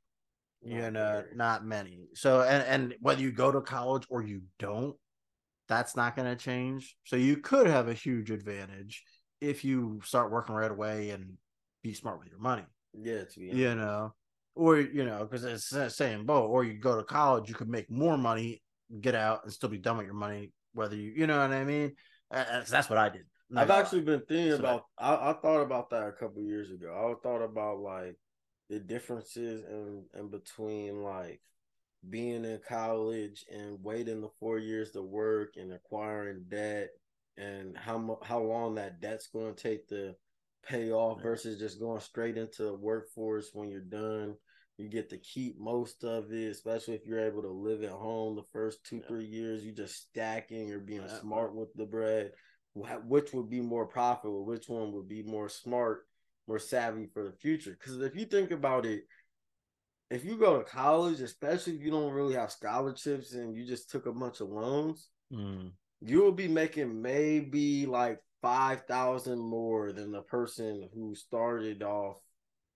Not you know, very. not many. So, and and whether you go to college or you don't, that's not going to change. So you could have a huge advantage if you start working right away and be smart with your money. Yeah, to be you know, or you know, because it's the same boat. Or you go to college, you could make more money, get out, and still be done with your money. Whether you, you know what I mean? That's what I did. I've actually been thinking so about. I, I thought about that a couple years ago. I thought about like the differences in in between like being in college and waiting the four years to work and acquiring debt and how how long that debt's going to take to pay off versus just going straight into the workforce when you're done. You get to keep most of it, especially if you're able to live at home the first two yeah. three years. You're just stacking. You're being yeah. smart with the bread. Which would be more profitable? Which one would be more smart, more savvy for the future? Because if you think about it, if you go to college, especially if you don't really have scholarships and you just took a bunch of loans, mm you will be making maybe like five thousand more than the person who started off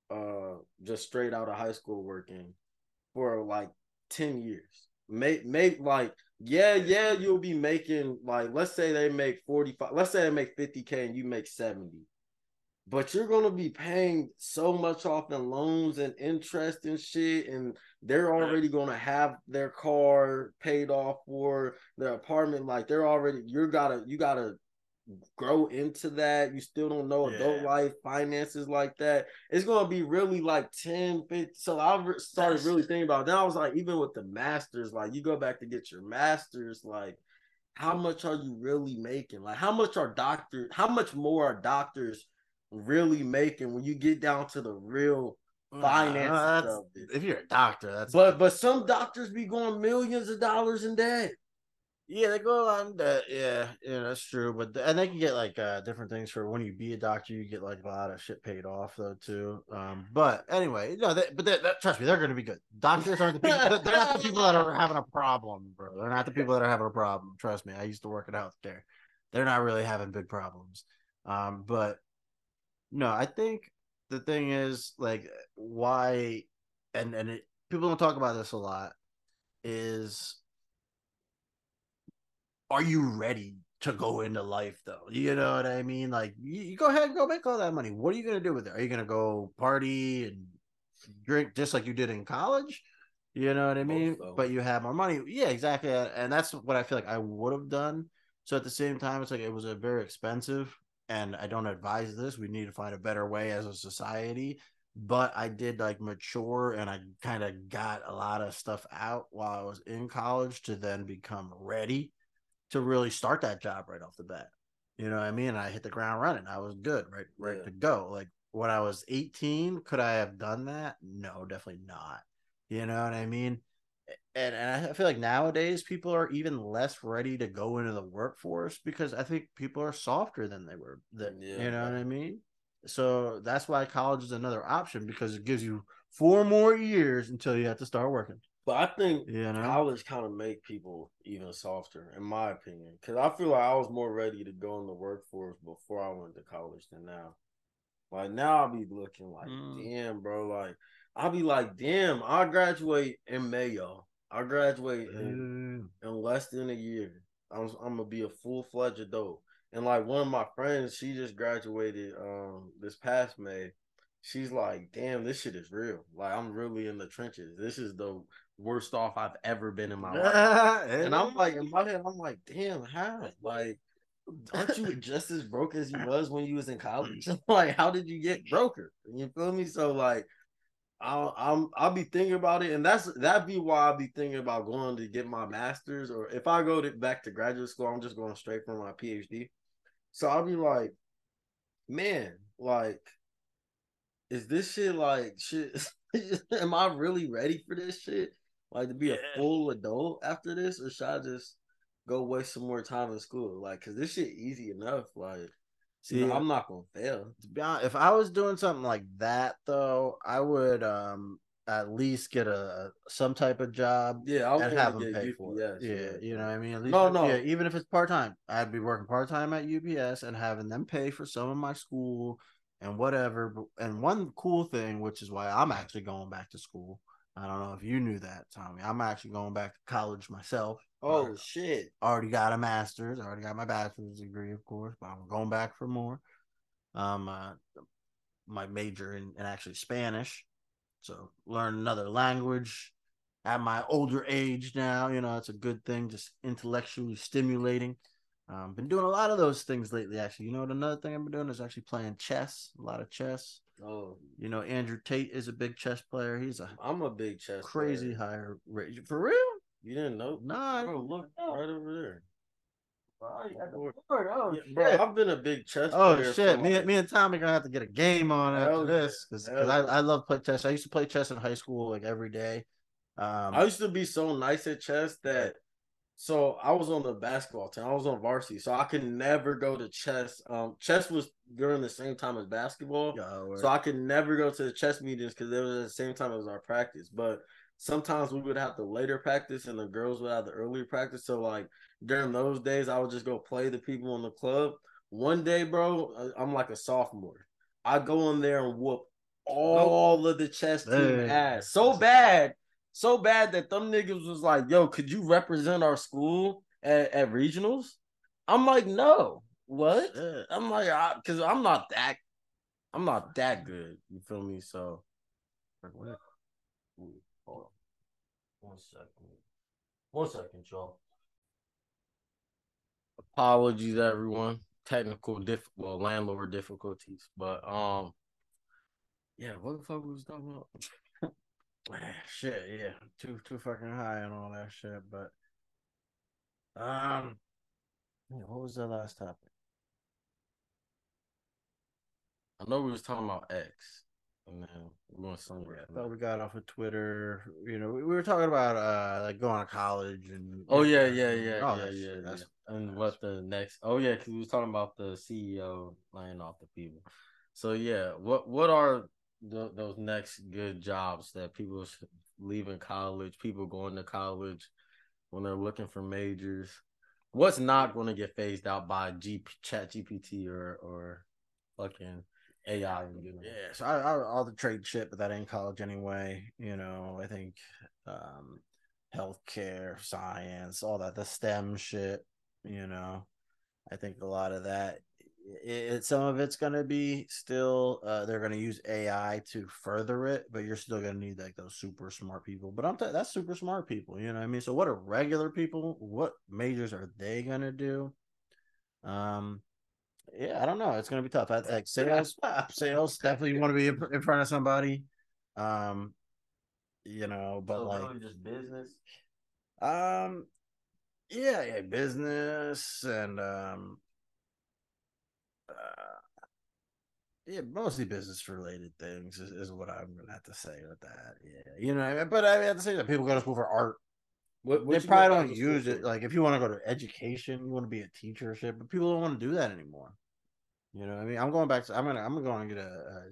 uh just straight out of high school working for like 10 years. Make make like yeah, yeah, you'll be making like let's say they make 45, let's say they make 50k and you make 70 but you're gonna be paying so much off in loans and interest and shit, and they're already gonna have their car paid off for their apartment. Like they're already you gotta you gotta grow into that. You still don't know adult yeah. life finances like that. It's gonna be really like 10, 50. So I started really thinking about. It. Then I was like, even with the masters, like you go back to get your masters, like how much are you really making? Like how much are doctors? How much more are doctors? Really making when you get down to the real finances uh, If you're a doctor, that's but but some doctors be going millions of dollars in debt. Yeah, they go on debt. Yeah, yeah, that's true. But and they can get like uh, different things for when you be a doctor. You get like a lot of shit paid off though too. Um, but anyway, no, they, but they, that, trust me, they're going to be good. Doctors aren't the people. they're not the people that are having a problem, bro. They're not the people that are having a problem. Trust me, I used to work in healthcare. They're not really having big problems. Um, but no, I think the thing is like why, and and it, people don't talk about this a lot. Is are you ready to go into life though? You know what I mean? Like you, you go ahead and go make all that money. What are you gonna do with it? Are you gonna go party and drink just like you did in college? You know what I mean? But you have more money. Yeah, exactly. And that's what I feel like I would have done. So at the same time, it's like it was a very expensive and I don't advise this. We need to find a better way as a society. But I did like mature and I kind of got a lot of stuff out while I was in college to then become ready to really start that job right off the bat. You know what I mean? I hit the ground running. I was good, right, right yeah. to go. Like when I was 18, could I have done that? No, definitely not. You know what I mean? And, and I feel like nowadays people are even less ready to go into the workforce because I think people are softer than they were. That yeah. you know what I mean. So that's why college is another option because it gives you four more years until you have to start working. But I think you know? college kind of make people even softer, in my opinion, because I feel like I was more ready to go in the workforce before I went to college than now. Like now, I'll be looking like, mm. damn, bro. Like I'll be like, damn, I graduate in Mayo. I graduate in, in less than a year. I'm, I'm gonna be a full fledged adult. And like one of my friends, she just graduated um this past May. She's like, damn, this shit is real. Like I'm really in the trenches. This is the worst off I've ever been in my life. [laughs] and I'm like, in my head, I'm like, damn, how? Like, aren't you just as broke as you was when you was in college? [laughs] like, how did you get broker? You feel me? So like, I'll I'm I'll be thinking about it, and that's that'd be why I'll be thinking about going to get my master's, or if I go to, back to graduate school, I'm just going straight for my PhD. So I'll be like, man, like, is this shit like shit? [laughs] am I really ready for this shit? Like to be a full adult after this, or should I just go waste some more time in school? Like, cause this shit easy enough. Like, see, Yeah. I'm not gonna fail. To be honest, if I was doing something like that though, I would um at least get a some type of job Yeah, I and gonna have them pay for it. UPS, Yeah, you know what I mean. At least, No, no. yeah, even if it's part time, I'd be working part time at UPS and having them pay for some of my school and whatever. And one cool thing, which is why I'm actually going back to school. I don't know if you knew that, Tommy. I'm actually going back to college myself. Oh shit! already got a master's, already got my bachelor's degree, of course, but I'm going back for more. Um, uh, my major in, in actually Spanish, so learn another language at my older age now. You know, it's a good thing, just intellectually stimulating. Um, been doing a lot of those things lately. Actually, you know what? Another thing I've been doing is actually playing chess. A lot of chess. Oh, You know, Andrew Tate is a big chess player. He's a I'm a big chess. crazy player. higher rate. For real? You didn't know? Nah. Bro, look right over there. You got the Board. board. Oh, Yeah, bro. I've been a big chess. Oh shit! Me, like- me and Tommy gonna have to get a game on Hell after yeah. this because Hell I. I love play chess. I used to play chess in high school like every day. Um, I used to be so nice at chess that so I was on the basketball team. I was on varsity, so I could never go to chess. Um, chess was during the same time as basketball, yo, so I could never go to the chess meetings because it was at the same time as our practice. But sometimes we would have the later practice, and the girls would have the earlier practice. So like during those days, I would just go play the people in the club. One day, bro, uh, I'm like a sophomore. I go in there and whoop all of the chess team ass so bad, so bad that them niggas was like, "Yo, could you represent our school at, at regionals?" I'm like, "No, what?" I'm like, "Cause I'm not that, I'm not that good." You feel me? So, Ooh, hold on. one second, one second, y'all. Apologies, everyone. Technical diff, well, landlord difficulties, but um, yeah. What the fuck was talking about? [laughs] shit, yeah, too too fucking high and all that shit. But um, what was the last topic? I know we was talking about X, and then we somewhere. I thought we got off of Twitter. You know, we, we were talking about uh like going to college and Oh yeah, yeah, yeah, all yeah, that yeah, shit. yeah. That's- And what the next? Oh yeah, because we was talking about the CEO laying off the people. So yeah, what what are the, those next good jobs that people leaving college, people going to college when they're looking for majors? What's not going to get phased out by G Chat GPT or or fucking AI? in? Yeah, so I, I all the trade shit, but that ain't college anyway. You know, I think um healthcare, science, all that, the STEM shit, you know. I think a lot of that it, it some of it's gonna be still uh they're gonna use AI to further it, but you're still gonna need like those super smart people. But I'm t- that's super smart people, you know what I mean? So what are regular people? What majors are they gonna do? Um yeah, I don't know. It's gonna be tough. I like sales. sales definitely want to be in front of somebody. Um, you know, but So like, really just business. um, yeah, yeah, business and um, uh, yeah, mostly business related things is, is what I'm gonna have to say with that. Yeah, you know, but I have to say that people go to school for art. What, They what you probably don't use it. for? Like if you want to go to education, you want to be a teacher shit, but people don't want to do that anymore. You know what I mean? I'm going back to I'm gonna I'm gonna get a,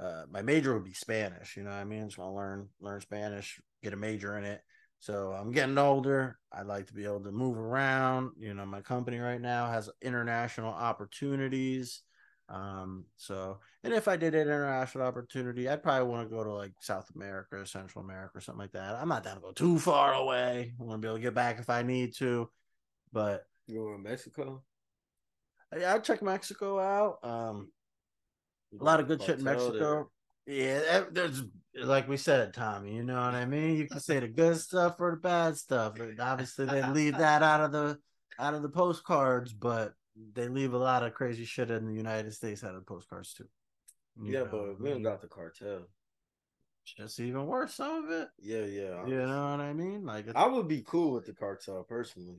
a uh my major would be Spanish, you know what I mean? I'm just gonna learn learn Spanish, get a major in it. So I'm getting older. I'd like to be able to move around. You know, my company right now has international opportunities. Um, so and if I did an international opportunity, I'd probably want to go to like South America or Central America or something like that. I'm not down to go too far away. I want to be able to get back if I need to. But You going to Mexico? yeah, I'd check Mexico out. Um, a lot of good shit in Mexico. Yeah, there's like we said, Tommy. You know what I mean. You can say the good stuff or the bad stuff. Obviously, they leave that out of the out of the postcards, but they leave a lot of crazy shit in the United States out of postcards too. You Yeah, know, but we don't got the cartel. just even worse. Some of it, Yeah, yeah. you know what I mean? Like I would be cool with the cartel personally.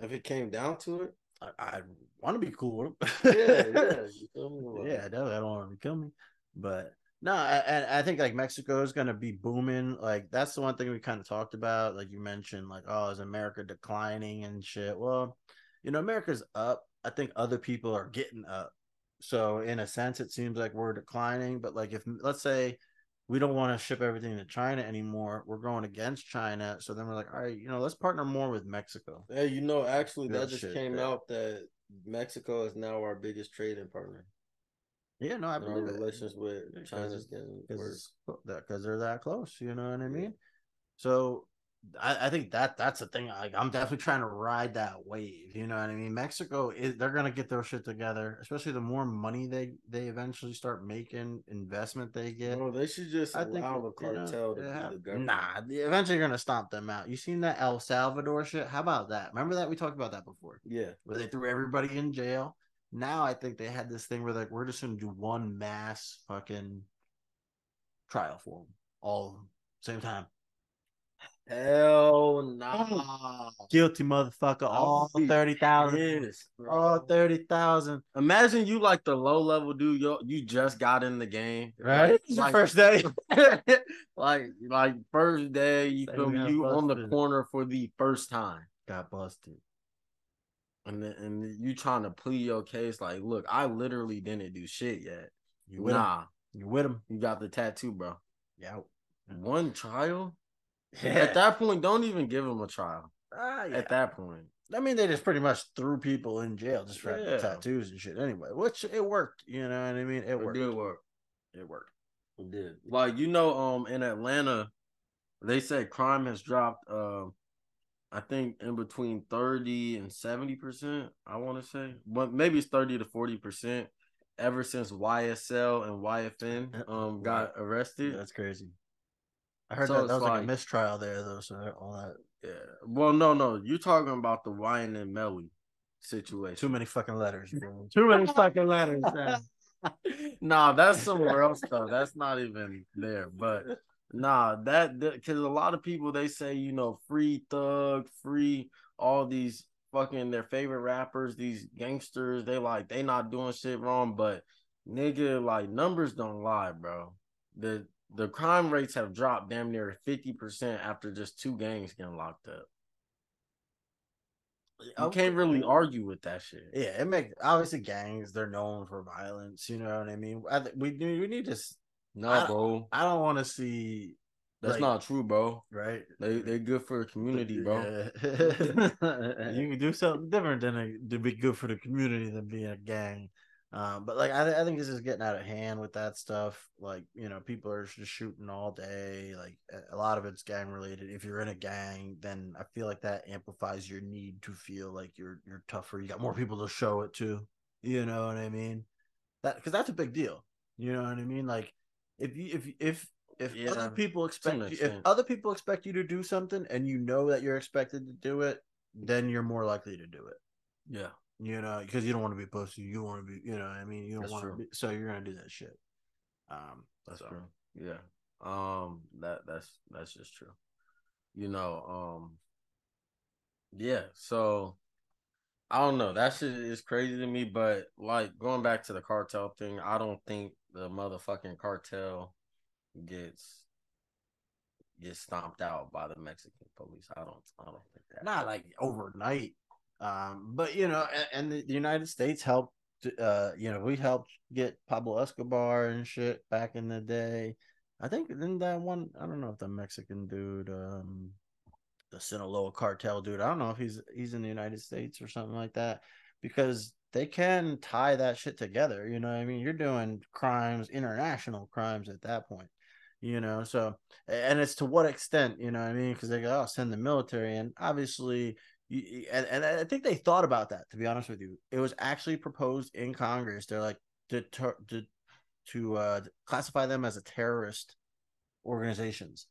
If it came down to it. I, I want to be cool with them. Yeah, yeah. [laughs] You feel me? Like, yeah, definitely. I don't want them to kill me, but no, I- and I think like Mexico is gonna be booming. Like that's the one thing we kind of talked about. Like you mentioned, like oh, is America declining and shit? Well, you know, America's up. I think other people are getting up. So in a sense, it seems like we're declining. But like if let's say we don't want to ship everything to China anymore, we're going against China. So then we're like, all right, you know, let's partner more with Mexico. Hey, you know, actually, Real that just shit, came yeah. out that Mexico is now our biggest trading partner. Yeah, no, I And our believe it. relations with Yeah, 'cause China's getting worse. because they're that close. You know what I mean? So I, I think that that's the thing. Like I'm definitely trying to ride that wave. You know what I mean? Mexico is they're gonna get their shit together, especially the more money they they eventually start making, investment they get. Bro, they should just I think allow the you know, cartel to yeah. the government. Nah, eventually you're gonna stomp them out. You seen that El Salvador shit? How about that? Remember that we talked about that before, Yeah. where they threw everybody in jail. Now I think they had this thing where like we're just gonna do one mass fucking trial for them, all of them, same time. Hell oh, nah. Guilty motherfucker, all I'll be thirty thousand, all thirty thousand. Imagine you like the low level dude. You, you just got in the game, Right, Like, your first day. [laughs] like like first day. You Say feel me? got You on the corner for the first time, Got busted. and then, and you trying to plead your case. Like, look, I literally didn't do shit yet. You with him? nah, You with him? you got the tattoo, bro. Yeah. One trial. Yeah. At that point, don't even give him a trial. Ah, yeah. At that point, I mean, they just pretty much threw people in jail just for Yeah. tattoos and shit. Anyway, which it worked. You know what I mean? It it worked. It did work. It worked. It did. Like you know, um, in Atlanta, they said crime has dropped. Um, I think in between thirty and seventy percent. I want to say, but maybe it's thirty to forty percent. Ever since YSL and YFN um got arrested. That's crazy. I heard So that that was like, like- a mistrial there though. So all that Yeah. Well, no, no, you're talking about the YNW Melly situation. too many fucking letters, [laughs] bro. Too many fucking letters. [laughs] [laughs] nah, that's somewhere else though. That's not even there. But nah, that because a lot of people they say you know free thug, free all these fucking their favorite rappers, these gangsters. They like they not doing shit wrong, but nigga, like numbers don't lie, bro. The the crime rates have dropped damn near fifty percent after just two gangs getting locked up. You can't really argue with that shit. Yeah, it makes obviously gangs. They're known for violence. You know what I mean? I th- we need we need to. No, bro, I don't want to see that's like- not true, bro. right. They they good for the community, bro. Yeah. [laughs] [laughs] you can do something different than a, to be good for the community than being a gang. Um, but like I, th- I think this is getting out of hand with that stuff. Like you know, people are just shooting all day. Like a- a lot of it's gang related. If you're in a gang, then I feel like that amplifies your need to feel like you're you're tougher. You got more people to show it to. You know what I mean? That because that's a big deal. You know what I mean? Like if you if if if Yeah, other people expect you, if other people expect you to do something and you know that you're expected to do it, then you're more likely to do it. Yeah, You know, because you don't want to be pussy. You want to be, you know, what I mean, you don't want to be. So you're gonna do that shit. Um, that's so, true. Yeah, um, that that's that's just true. You know, um, yeah. So I don't know. That shit is crazy to me. But like going back to the cartel thing, I don't think the motherfucking cartel gets gets stomped out by the Mexican police. I don't. I don't think that. Not like overnight. Um, but you know, and, and the, United States helped. Uh, you know, we helped get Pablo Escobar and shit back in the day. I think then that one. I don't know if the Mexican dude, um, the Sinaloa cartel dude. I don't know if he's he's in the United States or something like that because they can tie that shit together. You know, I mean, you're doing crimes, international crimes at that point. You know, so and it's to what extent, you know I mean? Because they go, oh, send the military, and obviously, and, and I think they thought about that. To be honest with you, it was actually proposed in Congress. They're like to to to, uh, classify them as a terrorist organizations.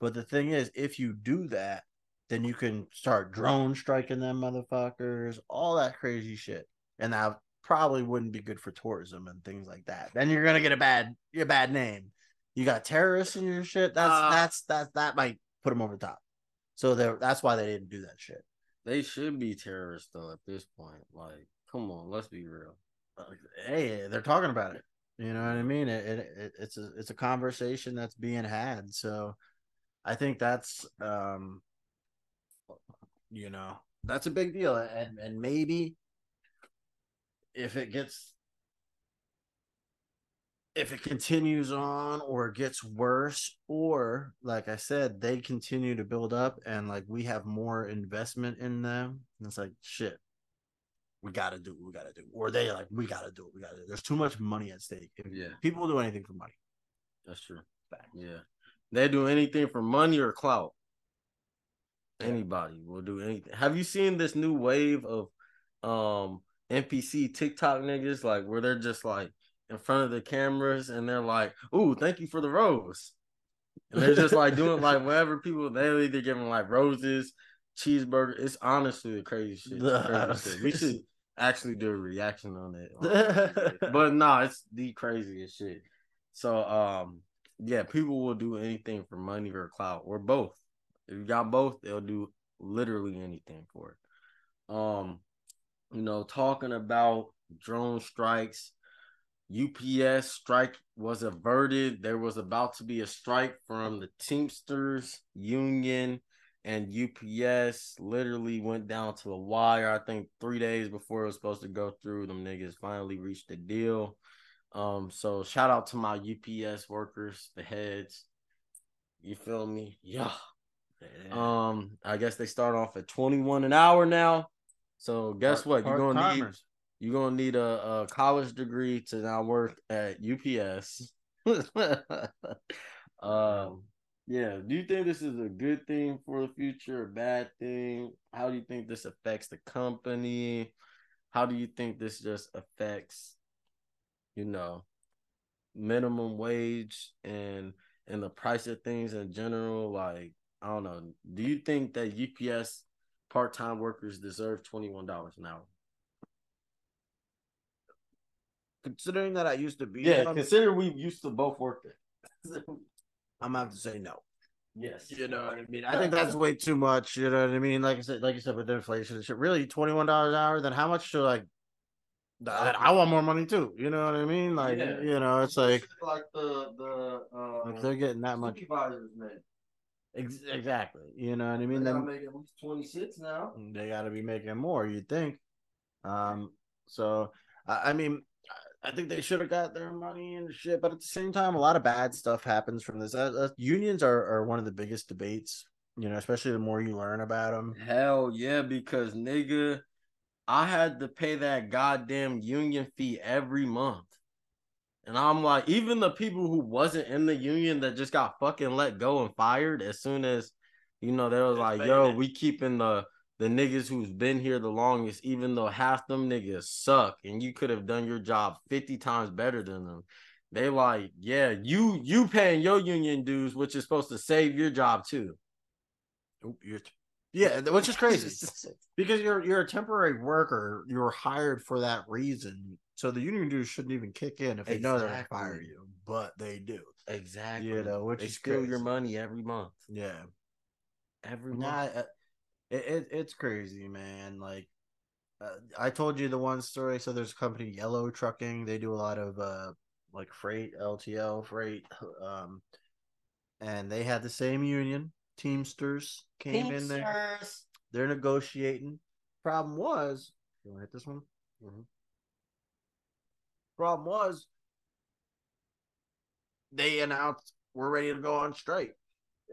But the thing is, if you do that, then you can start drone striking them motherfuckers, all that crazy shit. And that probably wouldn't be good for tourism and things like that. Then you're gonna get a bad a bad name. You got terrorists in your shit. That's Uh, that's that that might put them over the top. So that's why they didn't do that shit. They should be terrorists though at this point. Like, come on, let's be real. Hey, they're talking about it. You know what I mean? It, it it's a it's a conversation that's being had. So I think that's um you know that's a big deal and and maybe if it gets if it continues on or gets worse or like i said they continue to build up and like we have more investment in them and it's like shit we gotta do what we gotta do or they like we gotta do what we gotta do there's too much money at stake if Yeah, people will do anything for money that's true. Facts. Yeah, they do anything for money or clout. Yeah. Anybody will do anything. Have you seen this new wave of um NPC TikTok niggas like where they're just like in front of the cameras and they're like, "Ooh, thank you for the rose," and they're just like doing like [laughs] whatever people they either giving like roses, cheeseburger. It's honestly the crazy shit. the crazy shit. We should [laughs] actually do a reaction on it. [laughs] but nah, it's the craziest shit. So um yeah, people will do anything for money or clout or both. If you got both, they'll do literally anything for it. Um, you know, talking about drone strikes, UPS strike was averted. There was about to be a strike from the Teamsters Union and UPS literally went down to the wire. I think three days before it was supposed to go through, them niggas finally reached a deal. Um, so shout out to my UPS workers, the heads. You feel me? Yeah. Um, I guess they start off at 21 an hour now. So guess what? You're gonna need. You're gonna need a, a college degree to now work at UPS. [laughs] um, yeah. Do you think this is a good thing for the future, a bad thing? How do you think this affects the company? How do you think this just affects, you know, minimum wage and and the price of things in general? Like, I don't know. Do you think that UPS part time workers deserve twenty one dollars an hour? Considering that I used to be Yeah, one, consider we used to both work there. [laughs] I'm gonna have to say no. yes. You know what I mean? I think that's [laughs] way too much. You know what I mean? Like I said, like you said, with inflation and shit, really twenty one dollars an hour. Then how much should like? I want more money too. You know what I mean? Like Yeah. you know, it's like like the the uh if they're getting that much. Ex- exactly. You know what I They mean? gotta Then make at least twenty six now. they got to be making more. You'd think. Um. So I, I mean, I- think they should have got their money and shit. But at the same time, a lot of bad stuff happens from this. Uh, uh, unions are are one of the biggest debates. You know, especially the more you learn about them. Hell yeah, because nigga, I had to pay that goddamn union fee every month. And I'm like, even the people who wasn't in the union that just got fucking let go and fired as soon as you know they was like, yo, we keeping the the niggas who's been here the longest, even though half them niggas suck and you could have done your job 50 times better than them. They like, yeah, you you paying your union dues, which is supposed to save your job too. Oop, t- yeah, which is crazy [laughs] because you're you're a temporary worker. You're hired for that reason. So the union dues shouldn't even kick in if they know they're gonna fire you, but they do. Exactly. You know, which they steal your money every month. Yeah, Every month. uh, it, it it's crazy, man. Like uh, I told you the one story. So there's a company Yellow Trucking. They do a lot of uh like freight, LTL freight, um, and they had the same union. Teamsters came in there. They're negotiating. Problem was, you want to hit this one? Mhm. Problem was, they announced we're ready to go on strike.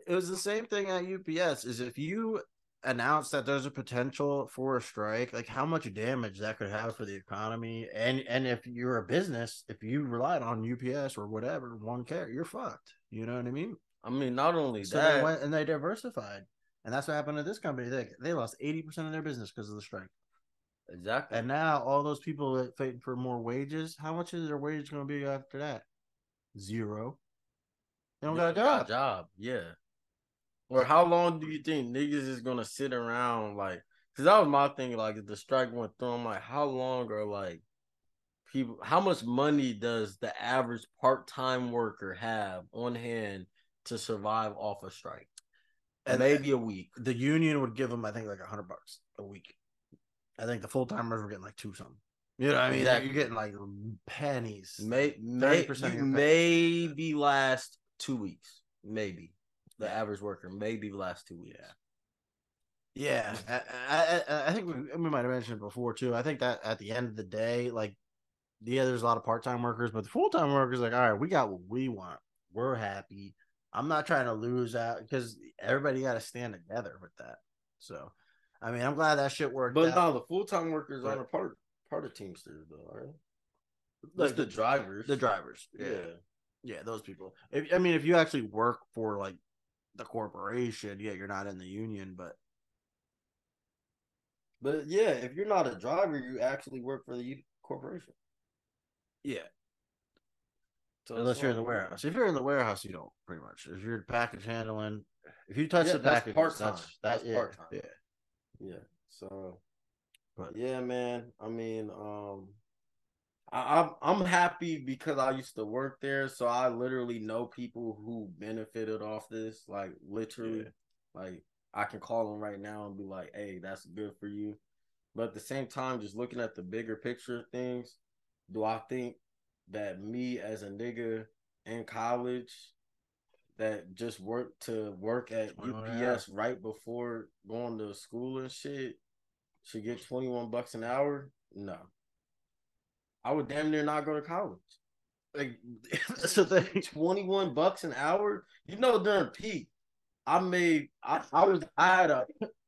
It was the same thing at UPS. Is if you announce that there's a potential for a strike, like how much damage that could have for the economy, and and if you're a business, if you relied on UPS or whatever one care, you're fucked. You know what I mean? I mean, not only So that, they went and they diversified, and that's what happened to this company. They they lost eighty percent of their business because of the strike. exactly. And now all those people that fighting for more wages, how much is their wage going to be after that? Zero. They don't got a job. Job, yeah. Or how long do you think niggas is gonna sit around like? Because that was my thing. Like if the strike went through, I'm like, how long are like people? How much money does the average part time worker have on hand to survive off a strike? And Maybe a week. the union would give them, I think, like a hundred bucks a week. I think the full timers were getting like two something. You know, what I mean, Exactly. you're getting like pennies. May, may 30% of you your pay. maybe last two weeks. Maybe the average worker maybe the last two weeks. Yeah, I, I, I- I think we, we might have mentioned it before too. I think that at the end of the day, like, yeah, there's a lot of part time workers, but the full time workers, like, all right, we got what we want. We're happy. I'm not trying to lose out because everybody got to stand together with that. So, I mean, I'm glad that shit worked. But out. no, the full time workers aren't a part part of Teamsters though, right? Like Just the drivers. the drivers, Yeah. yeah, yeah, those people. If, I mean, if you actually work for like the corporation, yeah, you're not in the union, but But yeah, if you're not a driver, you actually work for the corporation. yeah, So unless you're in the warehouse. If you're in the warehouse, you don't pretty much. If you're package handling, if you touch Yeah, the that's package, part-time. that's That's yeah, part-time. Yeah, Yeah. So But- yeah, man. I mean, um I'm I'm happy because I used to work there, so I literally know people who benefited off this. Like literally, Yeah. like I can call them right now and be like, "Hey, that's good for you." But at the same time, just looking at the bigger picture of things, do I think that me as a nigga in college that just worked to work at UPS right before going to school and shit should get 21 bucks an hour? No. I would damn near not go to college. like [laughs] that's the thing. 21 bucks an hour? You know, during peak, I made I, I was I had a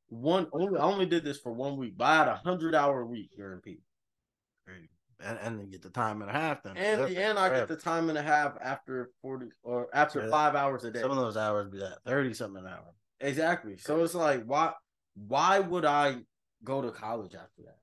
one only I only did this for one week, but I had a hundred hour week during peak. And and then get the time and a half. Then And That's and I get the time and a half after 40 or after Yeah. five hours a day. some of those hours be that thirty something an hour. Exactly. So it's like, why why would I go to college after that?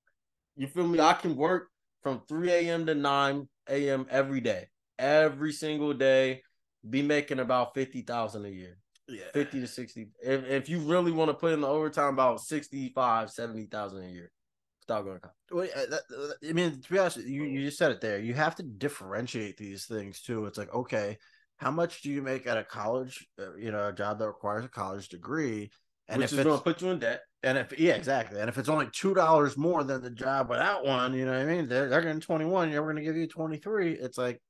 You feel me? I can work from 3 a.m. to 9 a.m. every day. Every single day, be making about 50,000 a year. Yeah, 50 to 60. If if you really want to put in the overtime about 65, 70,000 a year. Stop going. Well, that, I mean, to be honest, you, you just said it there. You have to differentiate these things too. It's like, okay, how much do you make at a college, uh, you know, a job that requires a college degree? And Which if is it's, going to put you in debt. and if yeah, exactly. And if it's only two dollars more than the job without one, you know what I mean? They're they're getting twenty one. You're going to give you twenty three. It's like,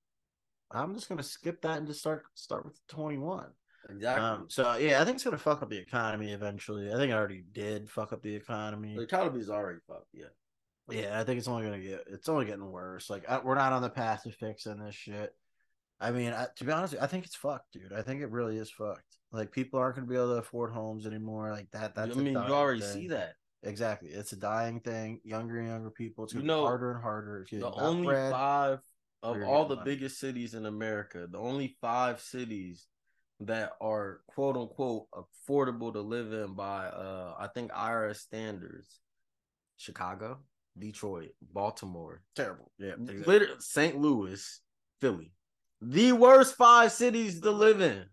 I'm just going to skip that and just start start with twenty one. Exactly. Um, so yeah, I think it's going to fuck up the economy eventually. I think it already did fuck up the economy. the economy's already fucked. Yeah. Yeah, I think it's only gonna get it's only getting worse. Like I, we're not on the path to fixing this shit. I mean, I, to be honest, I think it's fucked, dude. I think it really is fucked. Like people aren't gonna be able to afford homes anymore. Like that. That's I mean, you already thing. see that. Exactly, it's a dying thing. Younger and younger people. It's You know, harder and harder. If the only bred. five of all the money. biggest cities in America, the only five cities that are quote unquote affordable to live in by uh I think IRS standards, Chicago, Detroit, Baltimore, terrible. Yeah, exactly. St. Louis, Philly. The worst five cities to live in.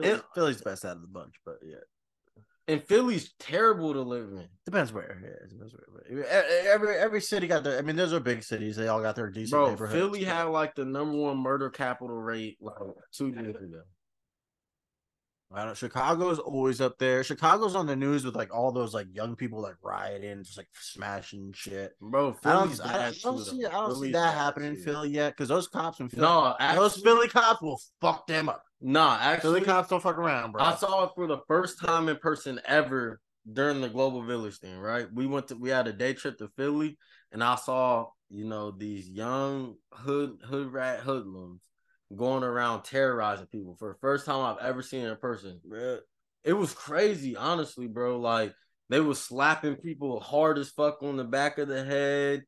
Philly's, it- Philly's the best out of the bunch, but yeah, And Philly's terrible to live in. depends where. Yeah, depends where. Every every city got their. I mean, those are big cities. They all got their decent Bro, neighborhoods. Philly had like the number one murder capital rate like two years ago. I don't. Chicago's always up there. Chicago's on the news with like all those like young people like rioting, just like smashing shit. Bro, Philly's I bad don't, I don't see. I don't see that happening in. Philly yet because those cops in Philly, No, those actually, Philly cops will fuck them up. Nah, Philly actually, cops don't fuck around, bro. I saw it for the first time in person ever during the Global Village thing. Right, we went to we had a day trip to Philly, and I saw you know these young hood hood rat hoodlums going around terrorizing people for the first time I've ever seen in person. Bruh. It was crazy, honestly, bro. Like they was slapping people hard as fuck on the back of the head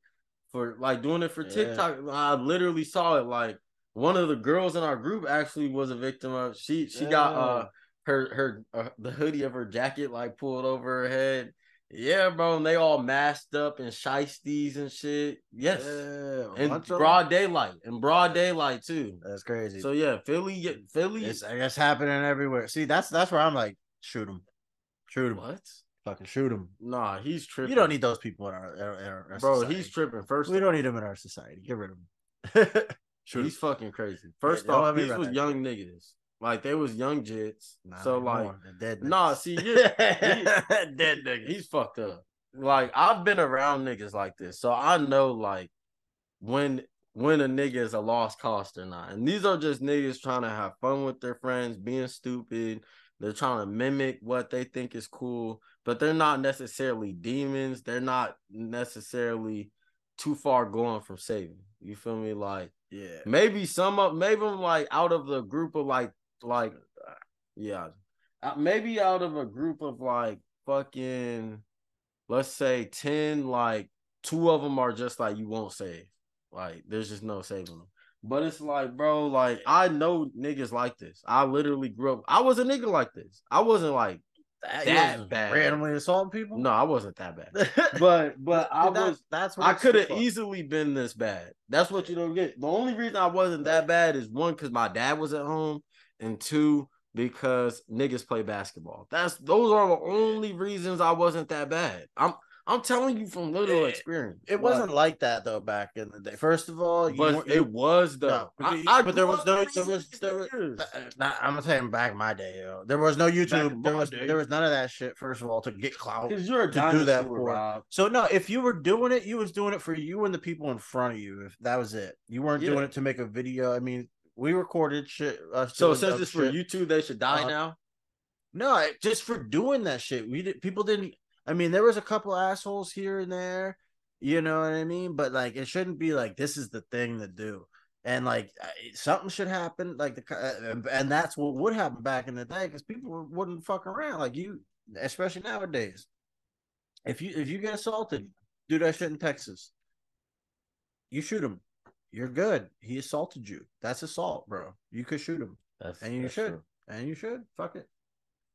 for like doing it for Yeah. TikTok. I literally saw it. Like one of the girls in our group actually was a victim of. She she got uh her her uh, the hoodie of her jacket like pulled over her head. Yeah, bro. And they all masked up and shiesties and shit. Yes, Yeah, broad daylight. In broad daylight too. That's crazy. So yeah, Philly, Philly. it's I guess happening everywhere. See, that's that's where I'm like, Shoot him. Shoot him. What? Fucking shoot him. Nah, he's tripping. You don't need those people in our, in our, in our bro. society. He's tripping. First, We don't need him in our society. Get rid of them. [laughs] he's fucking crazy. First don't off, these was that young niggas. Like they was young jits. Nah, so like, dead. nah. See, [laughs] you're, dead nigga. he's fucked up. Like I've been around niggas like this, so I know like when when a nigga is a lost cost or not. And these are just niggas trying to have fun with their friends, being stupid. They're trying to mimic what they think is cool, but they're not necessarily demons. They're not necessarily too far going from saving. You feel me? Like yeah. maybe some of maybe I'm like out of the group of like like yeah. Uh, maybe out of a group of like fucking let's say 10 like two of them are just like you won't save. Like there's just no saving them but it's like bro like i know niggas like this. I literally grew up i was a nigga like this. I wasn't like That, that bad. randomly assaulting people. no i wasn't that bad [laughs] but but but i that- was That's what I could have easily been this bad. That's what you don't get. The only reason I wasn't that bad is one because my dad was at home, and two because niggas play basketball. That's those are the only reasons I wasn't that bad. I'm I'm telling you from little It- experience. It wasn't like that though back in the day. First of all, you but it was though. No, but I- you- I but there grew was no- there was- there was- years. Uh, I'm saying back in my day, yo. There was no YouTube. There was day. there was none of that shit. First of all, to get clout. Because you're a to do that for- Rob. So no, if you were doing it, you was doing it for you and the people in front of you. If that was it, you weren't Yeah. doing it to make a video. I mean, we recorded shit. Uh, So doing since dumb it's for shit. YouTube, they should die Uh, now. No, just for doing that shit. We did. People didn't. I mean, there was a couple assholes here and there. You know what I mean? But like, it shouldn't be like this is the thing to do. And like, something should happen. Like the uh, and that's what would happen back in the day because people wouldn't fuck around. Like you, especially nowadays. If you if you get assaulted, do that shit in Texas. You shoot him. You're good. He assaulted you. That's assault, bro. You could shoot him, That's, and you should, true. and you should. Fuck it.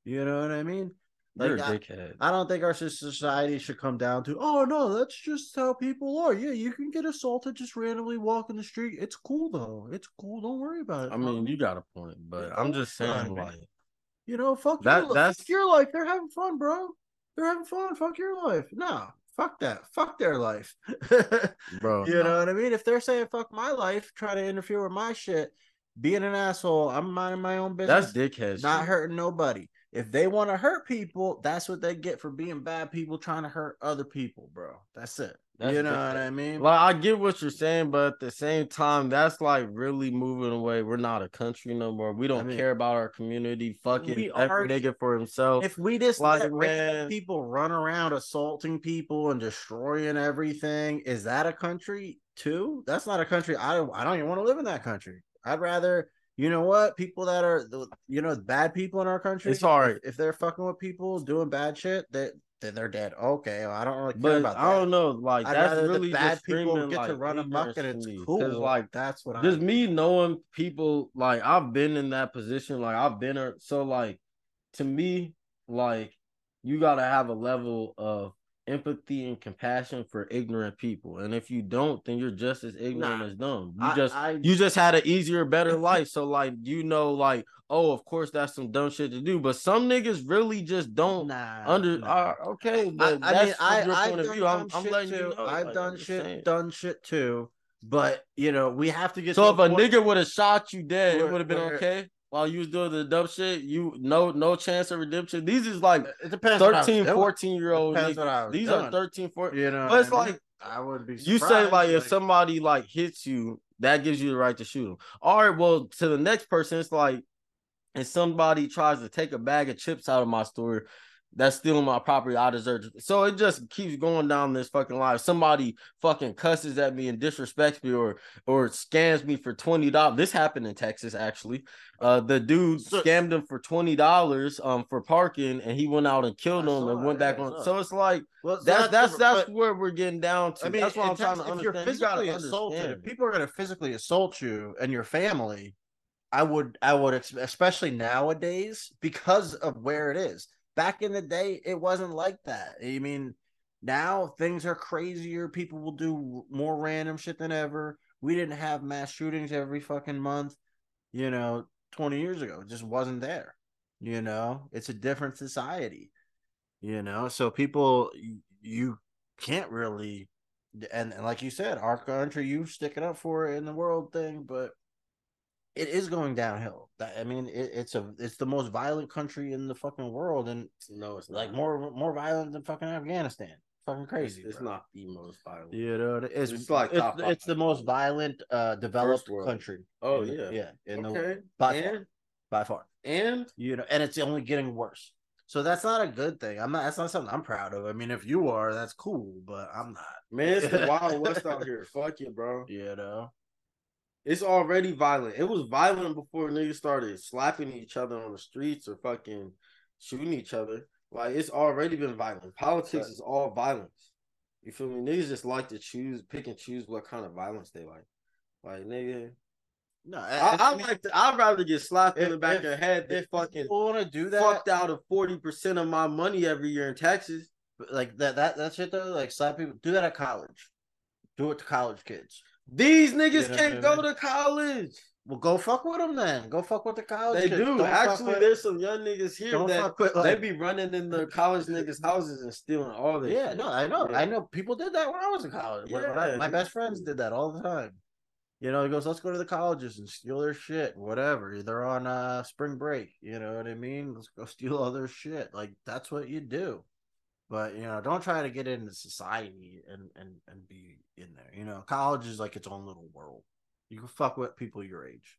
You know what I mean? You're Like, a I- dickhead. I don't think our society should come down to, oh no, that's just how people are. Yeah, you can get assaulted just randomly walking the street. It's cool though. It's cool. Don't worry about it. I mean, you got a point, but I'm just saying, like, you know, fuck That- your, that's- fuck your life. They're having fun, bro. They're having fun. Fuck your life. No, fuck that. Fuck their life. [laughs] bro, you no. know what I mean? If they're saying fuck my life, try to interfere with my shit, being an asshole, I'm minding my own business. that's dickhead. not shit. hurting nobody. If they want to hurt people, that's what they get for being bad people trying to hurt other people, bro. That's it. That's you know what I mean? Like I get what you're saying, but at the same time, that's like really moving away. We're not a country no more. We don't I mean, care about our community. Fucking every nigga for himself. if we just like, let man- people run around assaulting people and destroying everything, is that a country too? That's not a country. I don't. I don't even want to live in that country. I'd rather. You know what? People that are, the- you know, bad people in our country. It's all right. If, if they're fucking with people doing bad shit, they then they're dead. Okay, well, I don't really care but about that. I don't know. Like I'd that's really the bad just people get to run amok and it's me. like that's what just I me knowing people like I've been in that position, like I've been. So like to me, like you gotta have a level of empathy and compassion for ignorant people. And if you don't, then you're just as ignorant Nah. as dumb. You I- just I- you just had an easier, better life. So like you know, like, oh, of course that's some dumb shit to do. But some niggas really just don't nah, under nah. uh, okay, I, but I that's mean, I, I've done view. I'm, dumb I'm letting too. you know. I've like, done I'm shit, saying. done shit too. But you know, we have to get. So to if a point- nigga would have shot you dead, it would have been where- okay. While you was doing the dumb shit, you no no chance of redemption. These is like it depends. what I was 13, 14 year old Depends what I niggas. was These are doing. 13, 14. You know, But it's what I mean? like I wouldn't be. you say surprised, like if somebody like hits you, that gives you the right to shoot them. All right, well to the next person, it's like, and somebody tries to take a bag of chips out of my store, that's stealing my property. I deserve it. So it just keeps going down this fucking line. If somebody fucking cusses at me and disrespects me or or scams me for twenty dollars. This happened in Texas actually. Uh, the dude scammed him for twenty dollars um for parking, and he went out and killed him and went back on. So it's like well, so that's that's different, that's but- where we're getting down to. I mean, that's what I'm trying to Texas, if you're You physically assaulted, if people are going to physically assault you and your family, I would, I would, especially nowadays, because of where it is. Back in the day, it wasn't like that. I mean, now things are crazier. People will do more random shit than ever. We didn't have mass shootings every fucking month, you know, 20 years ago. It just wasn't there. You know, it's a different society. You know, so people you can't really and, and like you said, our country, you stick it up for it in the world thing, but it is going downhill. I mean, it, it's a it's the most violent country in the fucking world, and No, it's like not. more more violent than fucking Afghanistan. Fucking crazy. it's bro. not the most violent. You know, it's, It's like it's, top it's the most violent uh developed country. Oh in the- yeah. yeah, in the okay. by far. and by far. and You know, and it's only getting worse. So that's not a good thing. I'm not. That's not something I'm proud of. I mean, if you are, that's cool, but I'm not. man, it's the [laughs] wild west out here. Fuck you, bro. You know. It's already violent. It was violent before niggas started slapping each other on the streets or fucking shooting each other. Like it's already been violent. Politics Right. is all violence. You feel me? Niggas just like to choose, pick and choose what kind of violence they like. Like nigga, No, I, I like. To, I'd rather get slapped in the back if- of the head than fucking want to do that. fucked out of forty percent of my money every year in taxes. like that. That that shit though. Like slap people. Do that at college. Do it to college kids. These niggas Yeah. can't go to college. Well, go fuck with them then. Go fuck with the college. They kids. do. Don't Actually, with- there's some young niggas here don't that fuck with they be running in the college niggas' houses and stealing all this. Yeah, shit. no, I know. Yeah. I know people did that when I was in college. When- when I- Yeah. my best friends did that all the time. You know, he goes, let's go to the colleges and steal their shit, whatever. They're on uh spring break. You know what I mean? Let's go steal all their shit. Like that's what you do. But you know, don't try to get into society and and and be in there. You know, college is like its own little world. You can fuck with people your age,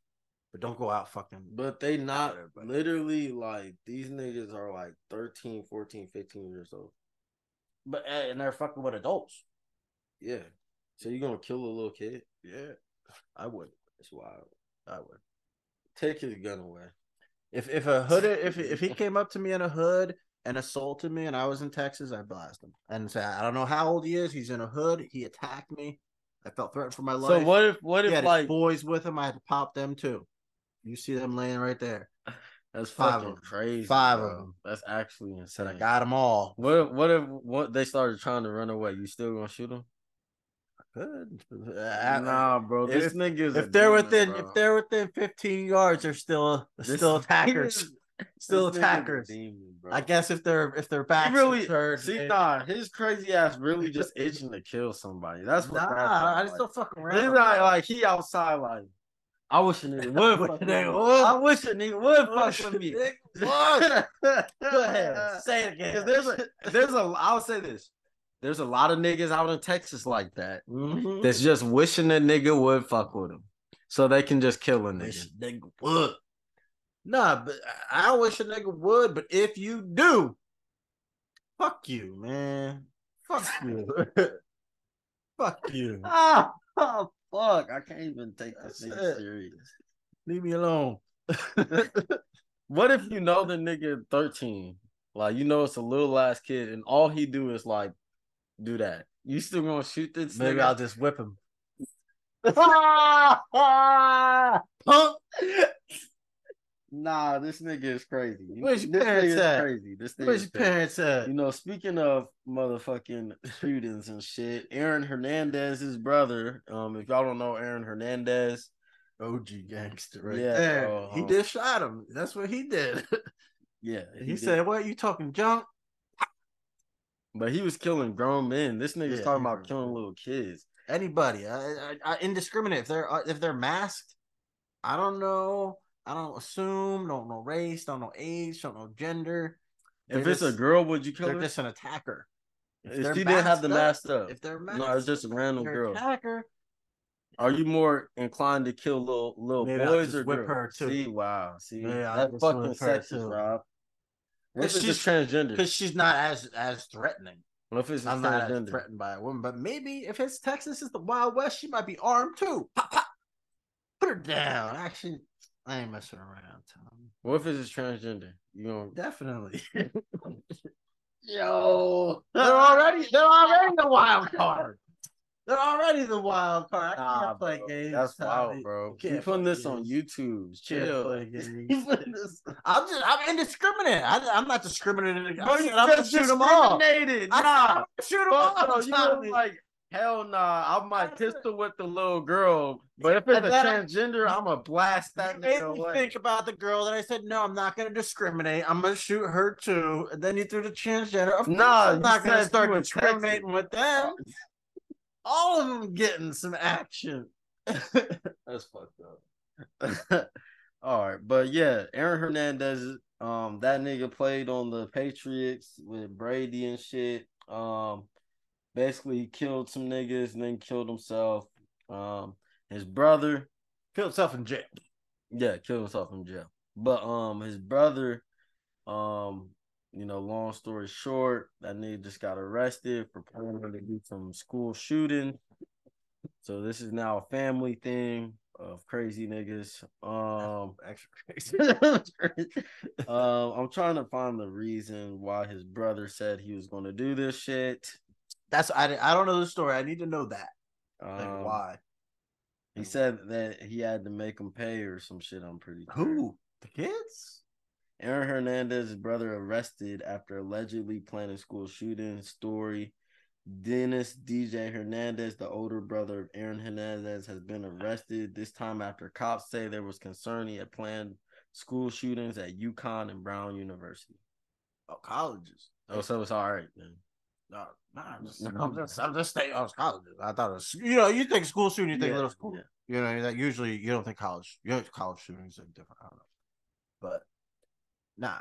but don't go out fucking. But they not literally like these niggas are like 13, 14, 15 years old. But eh, and they're fucking with adults. Yeah. So you're gonna kill a little kid? Yeah, I would. It's wild. I would. Take his gun away. If if a hood if if he came up to me in a hood and assaulted me and I was in Texas, I'd blast him and say I don't know how old he is. He's in a hood. He attacked me. I felt threatened for my life. So what if what if like boys with him? I had to pop them too. You see them laying right there. [laughs] that's five of 'em. crazy? Five bro. them. That's actually Said insane. I got them all. What if what if what they started trying to run away? You still gonna shoot them? Good. [laughs] Nah, bro. if- This nigga's if they're demon, within bro. if they're within 15 yards, they're still This still [laughs] attackers. Still attackers. demon. I guess if they're if they're back, really turned, see they- nah. His crazy ass really [laughs] just itching to kill somebody. That's what. Nah, that's I like. just don't fuck He's around. not like he outside like. I wish a nigga [laughs] would. Fuck with me. I wish a nigga would [laughs] fuck with me. What? Go ahead, say it again. There's a, there's a. I'll say this. There's a lot of niggas out in Texas like that. Mhm. That's just wishing a nigga would fuck with them, so they can just kill a Wish nigga. a nigga would. Nah, but I wish a nigga would. But if you do, fuck you, man. Fuck you. [laughs] [laughs] fuck you. [laughs] Ah, oh fuck! I can't even take this nigga serious. Leave me alone. What if you know the nigga 13? Like you know it's a little ass kid and all he do is like do that. You still gonna shoot this Maybe nigga? I'll just whip him. Punk. Nah, this nigga is crazy. Where's your this parents nigga at? crazy. This nigga Where's is your crazy. parents at? You know, speaking of motherfucking shootings and shit, Aaron Hernandez's brother. Um, if y'all don't know Aaron Hernandez, OG gangster right Yeah, there. bro. He just shot him. That's what he did. [laughs] yeah, he, did. said, "What you talking junk?" but he was killing grown men. This nigga's Yeah, talking about killing little kids. Anybody, I, I, I, indiscriminate. If they're uh, if they're masked, I don't know. I don't assume. Don't know race. Don't know age. Don't know gender. If They're it's a girl, would you kill they're her? just an attacker. If If she didn't have the mask up. If they're No, it's just a random girl. attacker. Are you more inclined to kill little little Maybe boys just or whip girls? her, too. See, wow, see, yeah, I'll that's fucking sexist. Rob. What if just she's- transgender? Because she's not as as threatening. If it's I'm not as threatened by a woman, but maybe if it's Texas, is the Wild West, she might be armed too. Pop, pop. Put her down. Actually, I ain't messing around, Tom. What if it's transgender? You gonna Definitely. [laughs] yo? they're already they're already the wild [laughs] card. They're already the wild card. I can't Nah, play bro. games. That's wild, bro. You can't putting this on games. YouTube? Can't Chill. play [laughs] games. You putting this- I'm just I'm indiscriminate. I, I'm not discriminating. I'm, I'm gonna just shoot them all. Nah. Shoot them all. you look like Hell nah, I might pistol with the little girl, but if it's And a transgender, [laughs] I'm gonna blast that You made nigga me away. think about the girl that I said no, I'm not gonna discriminate. I'm gonna shoot her too. And then you threw the transgender. Of Nah, I'm not gonna start you were discriminating with them. All of them getting some action. [laughs] That's fucked up. [laughs] All right, but yeah, Aaron Hernandez, um, that nigga played on the Patriots with Brady and shit. Um, basically he killed some niggas and then killed himself. Um, his brother, Killed himself in jail. yeah, killed himself in jail. But um, his brother, um, you know, long story short, that nigga just got arrested for planning to do some school shooting. So this is now a family thing of crazy niggas. Um, [laughs] Extra crazy. [laughs] um, I'm trying to find the reason why his brother said he was going to do this shit. That's I, I don't know the story. I need to know that. Like Um, why? He said that he had to make him pay or some shit. I'm pretty sure. Who? The kids? Aaron Hernandez's brother arrested after allegedly planning school shooting. Story. Dennis DJ Hernandez, the older brother of Aaron Hernandez, has been arrested. This time after cops say there was concern he had planned school shootings at UConn and Brown University. Oh, colleges. Oh, so it's all right then. No, no, I'm just, I'm just, I'm just saying. I was colleges. I thought it was, you know, you think school shooting, you think Yeah, little school. yeah. You know, that usually you don't think college. You know, college shootings are different. I don't know, but nah,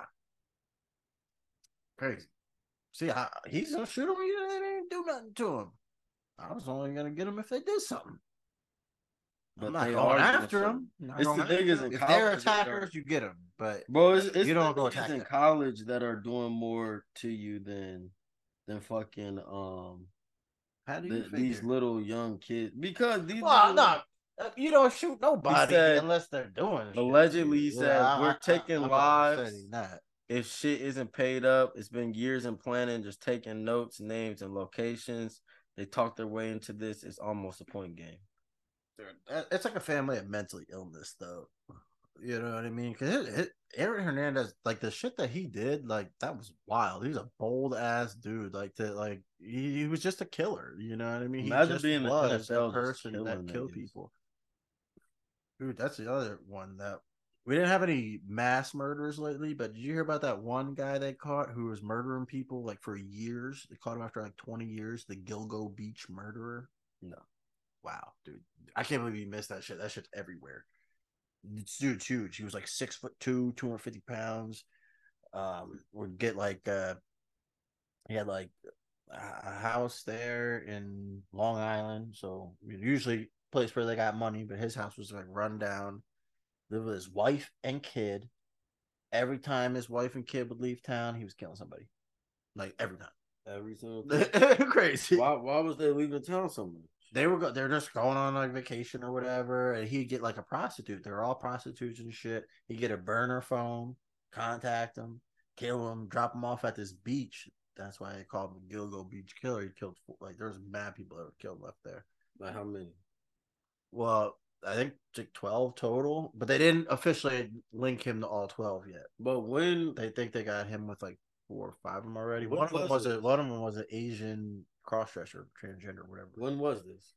crazy. See, I, he's gonna shoot him. You they didn't do nothing to him. I was only gonna get him if they did something. But I'm not going after something. him. It's the niggas them. in If they're college that don't- attackers, you get them. But Bro, it's, it's You don't the go niggas attack in college that are doing more to you than than fucking um how do the, you these little young kids because these Well, no, uh, you don't shoot nobody said- unless they're doing. Allegedly, you. he said, "We're taking I'm not lives." if shit isn't paid up, it's been years in planning, just taking notes, names, and locations. They talk their way into this. It's almost a point game. It's like a family of mental illness, though. You know what I mean? Because Aaron Hernandez, like the shit that he did, like that was wild. He's a bold ass dude. Like to like he, he was just a killer. You know what I mean? Imagine he just being in the was a person that killed people. Dude, that's the other one that we didn't have any mass murders lately. But did you hear about that one guy they caught who was murdering people like for years? They caught him after like twenty years. The Gilgo Beach murderer. No. Wow, dude. I can't believe you missed that shit. That shit's everywhere. This dude's huge. He was like six foot two, 250 pounds. Um, would get like uh he had like a house there in Long Island. So usually place where they got money, but his house was like run down. Lived with his wife and kid. Every time his wife and kid would leave town, he was killing somebody. Like every time. Every single [laughs] Crazy why, why was they leaving town so much? They were go- they're just going on like vacation or whatever, and he'd get like a prostitute. They're all prostitutes and shit. He'd get a burner phone, contact them, kill them, drop them off at this beach. That's why they called him Gilgo Beach Killer. He killed like there's mad people that were killed left there. Like how many? Well, I think like twelve total, but they didn't officially link him to all twelve yet. But when They think they got him with like four or five of them already. One of them was was it? a one of them was an Asian crossdresser, transgender, whatever. when was this?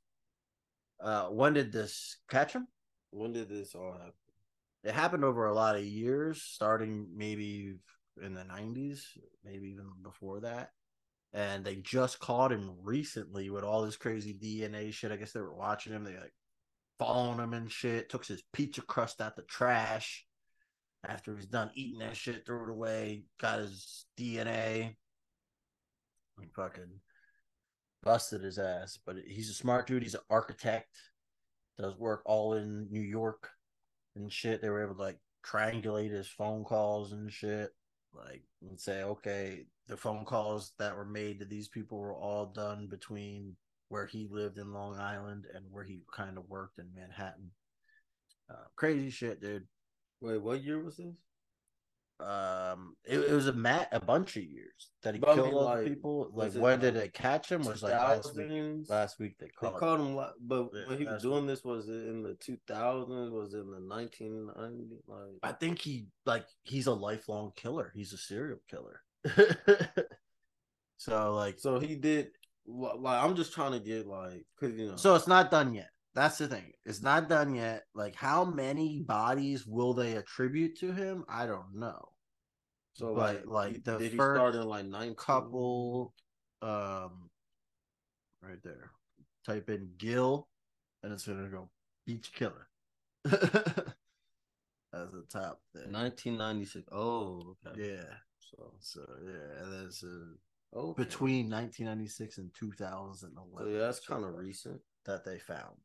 Uh, when did this catch him? When did this all happen? it happened over a lot of years, starting maybe in the 90s, maybe even before that. And they just caught him recently with all this crazy DNA shit. I guess they were watching him. They like following him and shit. Took his pizza crust out the trash. After he's done eating that shit, threw it away. Got his DNA. And fucking busted his ass. But he's a smart dude. He's an architect. Does work all in New York and shit. They were able to like triangulate his phone calls and shit. Like and say, okay, the phone calls that were made to these people were all done between where he lived in Long Island and where he kind of worked in Manhattan. Uh, crazy shit, dude. Wait, what year was this? Um, it, it was a mat a bunch of years that he But I killed mean, all like, people. Like it, when did like, they catch him? Was like last week. Last week they They caught. him. but Yeah, when he was doing this, was it in the 2000s? Was it in the 1990s? I think he like he's a lifelong killer. He's a serial killer. [laughs] so like so he did. like I'm just trying to get like, cause you know. So it's not done yet. That's the thing. It's not done yet. Like, how many bodies will they attribute to him? I don't know. So but, like, like, he- the did he first start in like nine Couple, um, right there. Type in Gil, and it's gonna go beach killer. [laughs] That's the top thing. 1996. Oh, okay. Yeah. So, So yeah, and then it's uh, oh, between 1996 and 2011. So yeah, that's kind of recent. that they found.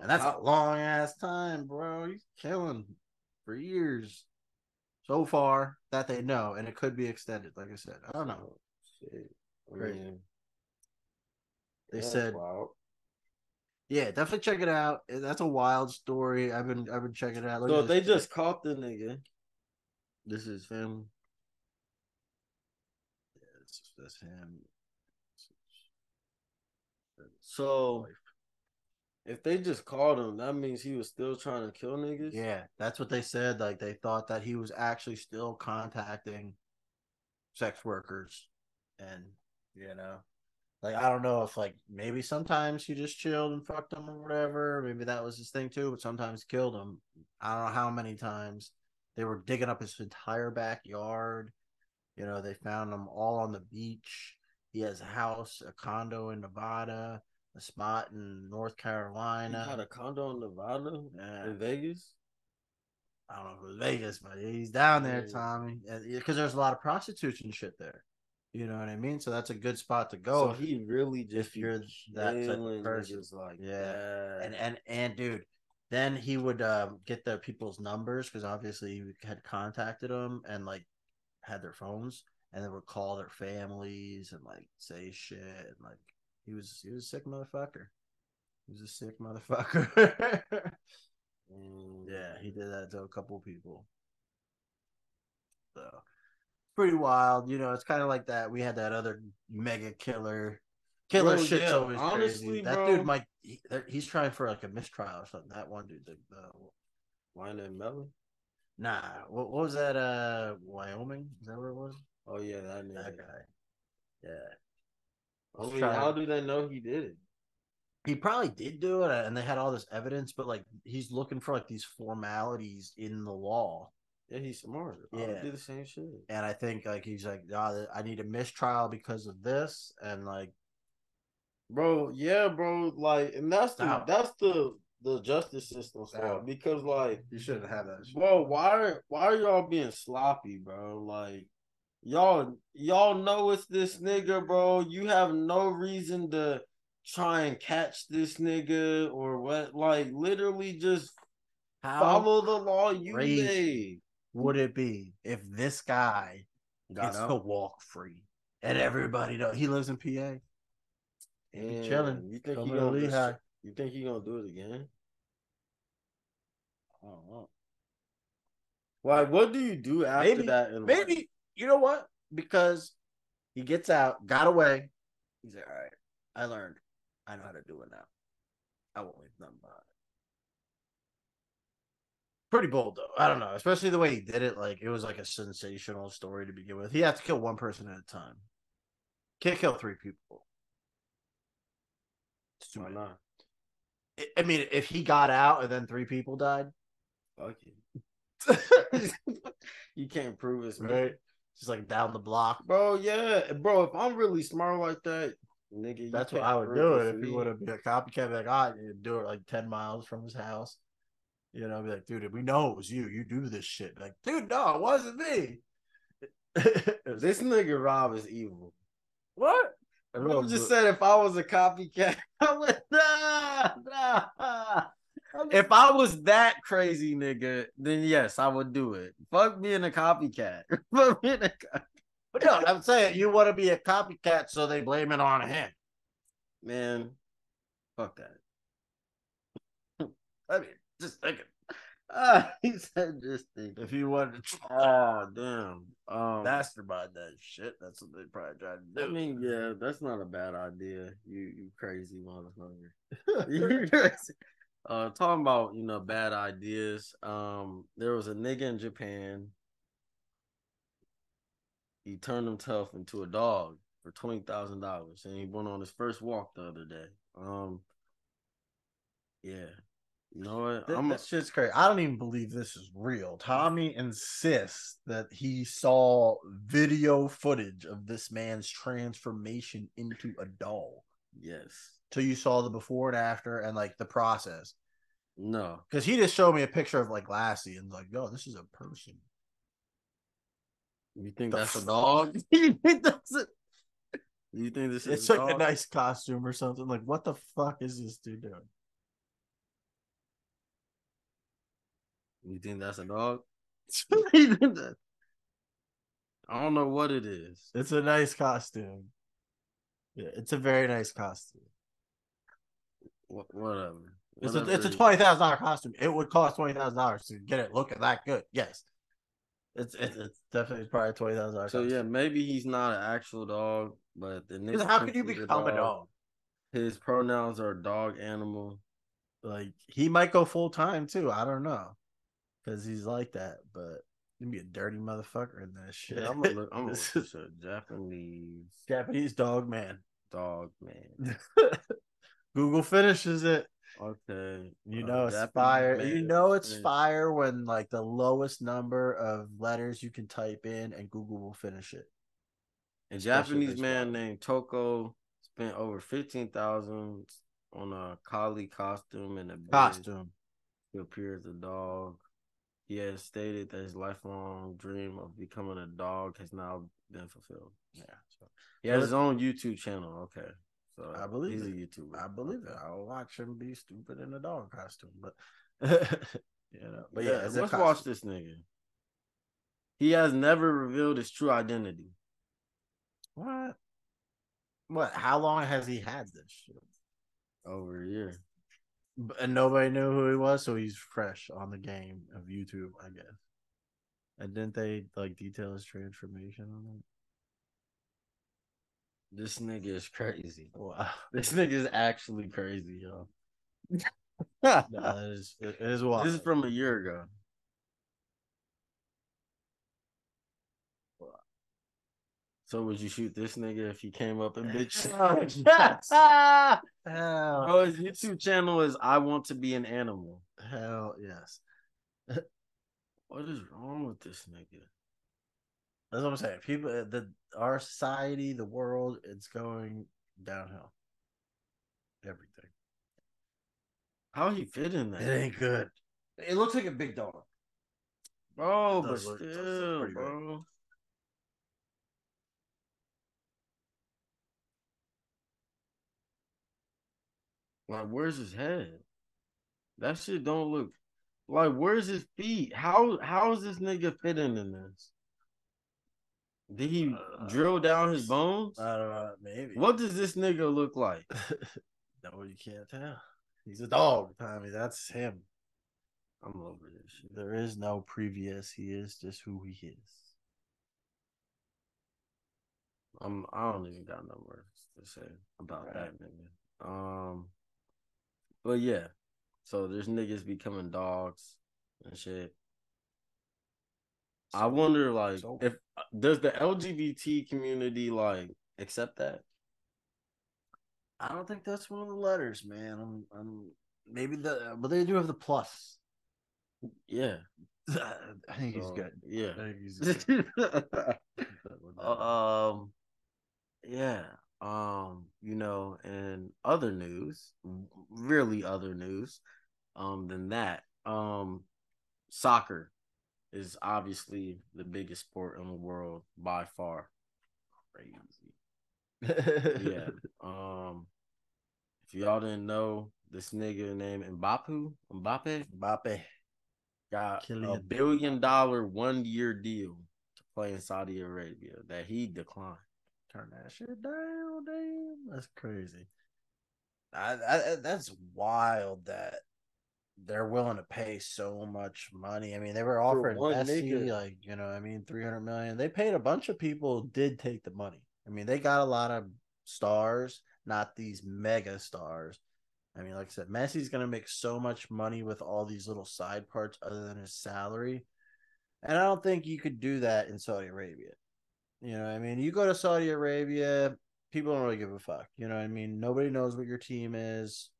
And that's a long ass time, bro. He's killing for years so far that they know, and it could be extended. Like I said, I don't know. Shit. I Crazy. mean, They said- wild. Yeah, definitely check it out. That's a wild story. I've been I've been checking it out. Look So they just caught the nigga. this is him. Yeah, this is that's him. So if they just called him, that means he was still trying to kill niggas. Yeah, that's what they said. Like they thought that he was actually still contacting sex workers, and you know, like I don't know if like maybe sometimes he just chilled and fucked them or whatever. Maybe that was his thing too. But sometimes killed him. I don't know how many times they were digging up his entire backyard. You know, they found him all on the beach. He has a house, a condo in Nevada, a spot in North He Carolina. had a condo in Nevada, Yeah. in Vegas. I don't know if it was Vegas, but he's down there, Yeah. Tommy, because there's a lot of prostitutes and shit there. You know what I mean? So that's a good spot to go. So he really just if you're that type of person. like Yeah. that. and and and dude, then he would um, get the people's numbers because obviously he had contacted them and like had their phones, and they would call their families and like say shit and like he was he was a sick motherfucker. He was a sick motherfucker. [laughs] Mm. Yeah, he did that to a couple people. So pretty wild. You know, it's kind of like that. We had that other mega killer. Killer Bro, shit's yeah, always honestly, crazy. That bro. dude might he, he's trying for like a mistrial or something. That one dude, the, the YNW Melly. nah, what, what was that? Uh, Wyoming? Is that where it was? Oh yeah, that. That guy. Yeah, I mean, how do they know he did it? he probably did do it, and they had all this evidence, but like he's looking for like these formalities in the law. Yeah, he's smart. Yeah. do the same shit. and I think like he's like, "Ah, I need a mistrial because of this, and like, Bro, yeah, bro. Like, and that's the that's the the justice system Stop. because like you shouldn't have that. Bro, why are why are y'all being sloppy, bro? Like y'all y'all know it's this nigga, bro. You have no reason to try and catch this nigga or what. Like literally just How follow the law you made. would it be if this guy Got gets to walk free and everybody know he lives in PA? He And chilling. You think he Coming gonna do Lehigh. you think he gonna do it again? I don't know. Like, what do you do after Maybe- that? In? Maybe you know what? Because he gets out, got away. He's like, all right, I learned. I know how to do it now. I won't leave nothing behind. Pretty bold though. I don't know, especially the way he did it. Like it was like a sensational story to begin with. He had to kill one person at a time. Can't kill three people. It's too Why not? I- mean, if he got out and then three people died, Fuck it. [laughs] [laughs] You can't prove this, right? Just like down the block. Bro, yeah, bro. If I'm really smart like that, nigga, That's what I would do it if he would have been a copycat. Like, I you do it like ten miles from his house. You know, be like, dude, we know it was you. You do this shit. Like, dude, no, it wasn't me. [laughs] This nigga Rob is evil. what? Bro just said if I was a copycat, [laughs] I would nah, nah. If I was that crazy nigga, then yes, I would do it. Fuck being a copycat. [laughs] Fuck being a co- But no, I'm saying you want to be a copycat, so they blame it on him. man. Fuck that. [laughs] I mean, just thinking. [laughs] Ah, he said just think. If you wanted to Oh damn. Um, mastermind that shit, that's what they probably tried to I mean, yeah, that's not a bad idea. You you crazy motherfucker. You crazy. Uh, talking about you know bad ideas. Um, there was a nigga in Japan. He turned himself into a dog. for twenty thousand dollars, and he went on his first walk the other day. Um, yeah, you know what? Th- I'm that shit's crazy. I don't even believe this is real. Tommy insists that he saw video footage of this man's transformation into a doll. yes, So you saw the before and after and like the process. no, Because he just showed me a picture of like Lassie and like, yo, this is a person. you think The that's a f- dog? [laughs] it doesn't. You think this is It's a like a nice costume or something. Like, what the fuck is this dude doing? You think that's a dog? [laughs] You think I don't know what it is. It's a nice costume. Yeah, it's a very nice costume. Wha- Whatever. It's a, it's a it is. twenty thousand dollar costume. It would cost twenty thousand dollars to get it looking that good. Yes, it's it's, it's definitely probably twenty thousand dollars. So yeah, maybe he's not an actual dog, but the nigga how could you he's become a dog? His pronouns are dog, animal. Like he might go full time too. I don't know, because he's like that. But he'd be a dirty motherfucker in that shit. Yeah, I'm gonna look. I'm gonna This [laughs] look is this. Japanese Japanese dog man. dog man. [laughs] Google finishes it. Okay, You oh, know it's fire. You know it's fire when like the lowest number of letters you can type in and Google will finish it. A especially Japanese man named Toco spent over fifteen thousand on a collie costume and a Costume. to appear as a dog. He has stated that his lifelong dream of becoming a dog has now been fulfilled. Yeah. So He has his own YouTube channel. Okay, so I believe he's a it. YouTuber. I believe it. I'll watch him be stupid in a dog costume, but [laughs] you know. But yeah, yeah, let's costume. watch this nigga. He has never revealed his true identity. What? What? How long has he had this shit? Over a year. And nobody knew who he was, so he's fresh on the game of YouTube, I guess. And didn't they like detail his transformation on This nigga is crazy. Wow. [laughs] This nigga is actually crazy, yo. No, that is it is wild. This is from a year ago. So would you shoot this nigga if he came up and bitch? [laughs] [laughs] Oh, hell, Oh, his YouTube channel is I want to be an animal. hell yes. What is wrong with this nigga? That's what I'm saying. People, uh, the our society, the world, it's going downhill. Everything. How he fit in there? It ain't good. It looks like a big dog. Oh, but look- still, good. bro. Like, where's his head? That shit don't look like. Where's his feet? How how is this nigga fitting in this? Did he Uh, drill down his bones? I don't know. Maybe. What does this nigga look like? [laughs] no, you can't tell. He's a dog, Tommy. That's him. I'm over this shit. There is no previous. He is just who he is. I'm I don't even got no words to say about Right. that nigga. Um, but yeah, so there's niggas becoming dogs and shit. I wonder, like, so- if does the LGBT community like accept that? I don't think that's one of the letters, man. I'm, I'm maybe the, but they do have the plus. Yeah, [laughs] I think he's good. Yeah. I think he's [laughs] good. um, yeah. Um, you know, and other news, really other news, um, than that. Um, soccer is obviously the biggest sport in the world by far. Crazy. Yeah. [laughs] Um, if y'all didn't know, this nigga named Mbappe, Mbappe Mbappe. got a billion dollar one year deal to play in Saudi Arabia that he declined. Turn that shit down, damn. That's crazy. I, I, that's wild that they're willing to pay so much money. I mean, they were offering Messi, like you know, I mean, three hundred million. They paid a bunch of people. Did take the money. I mean, they got a lot of stars, not these mega stars. I mean, like I said, Messi's gonna make so much money with all these little side parts other than his salary, and I don't think you could do that in Saudi Arabia. You know, I mean, you go to Saudi Arabia, people don't really give a fuck. You know, I mean, nobody knows what your team is.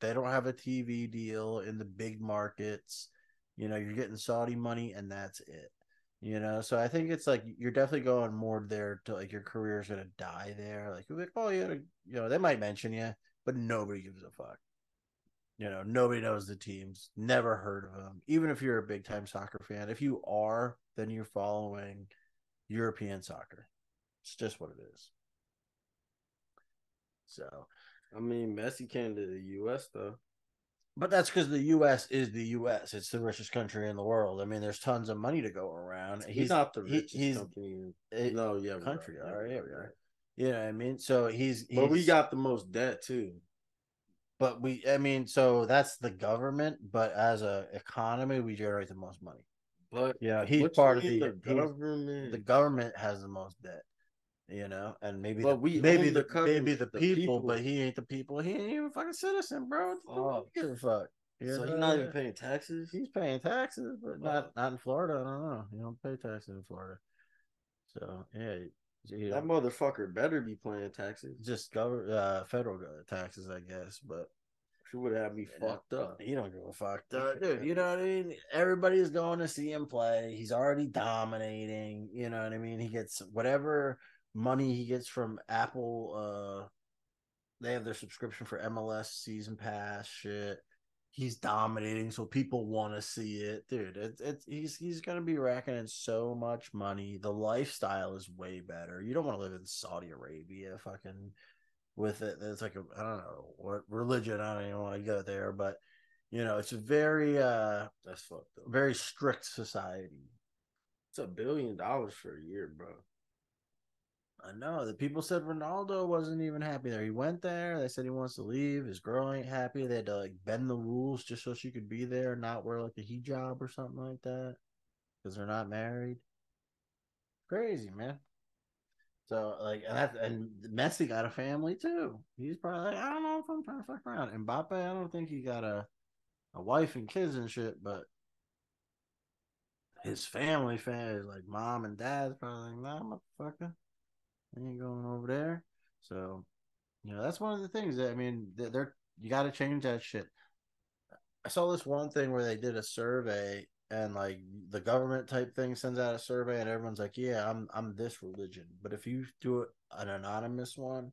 They don't have a TV deal in the big markets. You know, you're getting Saudi money, and that's it. You know, so I think it's like you're definitely going more there to like your career is gonna die there. Like, like oh yeah, you know, they might mention you, but nobody gives a fuck. You know, nobody knows the teams, never heard of them. Even if you're a big time soccer fan, if you are, then you're following European soccer. It's just what it is. So, I mean, Messi came to the U.S. though. But that's because the U.S. is the U.S. It's the richest country in the world. I mean, there's tons of money to go around. He's, he's not the richest he, he's, company. It, no, yeah, country. Right. All right, yeah, right. You know what I mean? So he's, he's, but we got the most debt too. But we, I mean, so that's the government. But as a economy, we generate the most money. But yeah, he's part of the, the government. The government has the most debt you know, and maybe but the, we maybe the, the maybe the, the people, people, but he ain't the people. He ain't even fucking citizen, bro. Oh, give a fuck. You so he's not even paying taxes. He's paying taxes, but not not in Florida. I don't know. You don't pay taxes in Florida. So yeah, that motherfucker better be paying taxes. Just government, uh, federal taxes, I guess. But she would have me yeah, fucked up. You don't give a fuck, dude. You know what I mean? Everybody's going to see him play. He's already dominating. You know what I mean? He gets whatever money he gets from Apple. Uh, they have their subscription for MLS season pass shit. He's dominating, so people want to see it, dude. It's he's he's gonna be racking in so much money. The lifestyle is way better. You don't want to live in Saudi Arabia, fucking with it. It's like I don't know what religion. I don't even want to go there, but you know, it's a very uh that's fucked up. Very strict society. It's a billion dollars for a year, bro. I know the people said Ronaldo wasn't even happy there. He went there. They said he wants to leave. His girl ain't happy. They had to like bend the rules just so she could be there, and not wear like a hijab or something like that, because they're not married. Crazy man. So like, and that and Messi got a family too. He's probably like, I don't know if I'm trying to fuck around. And Mbappe, I don't think he got a a wife and kids and shit, but his family, family, like mom and dad's probably like, nah, motherfucker ain't going over there. So, you know, that's one of the things that I mean, they're you got to change that shit. I saw this one thing where they did a survey and like the government type thing sends out a survey and everyone's like, "Yeah, I'm I'm this religion." But if you do it an anonymous one,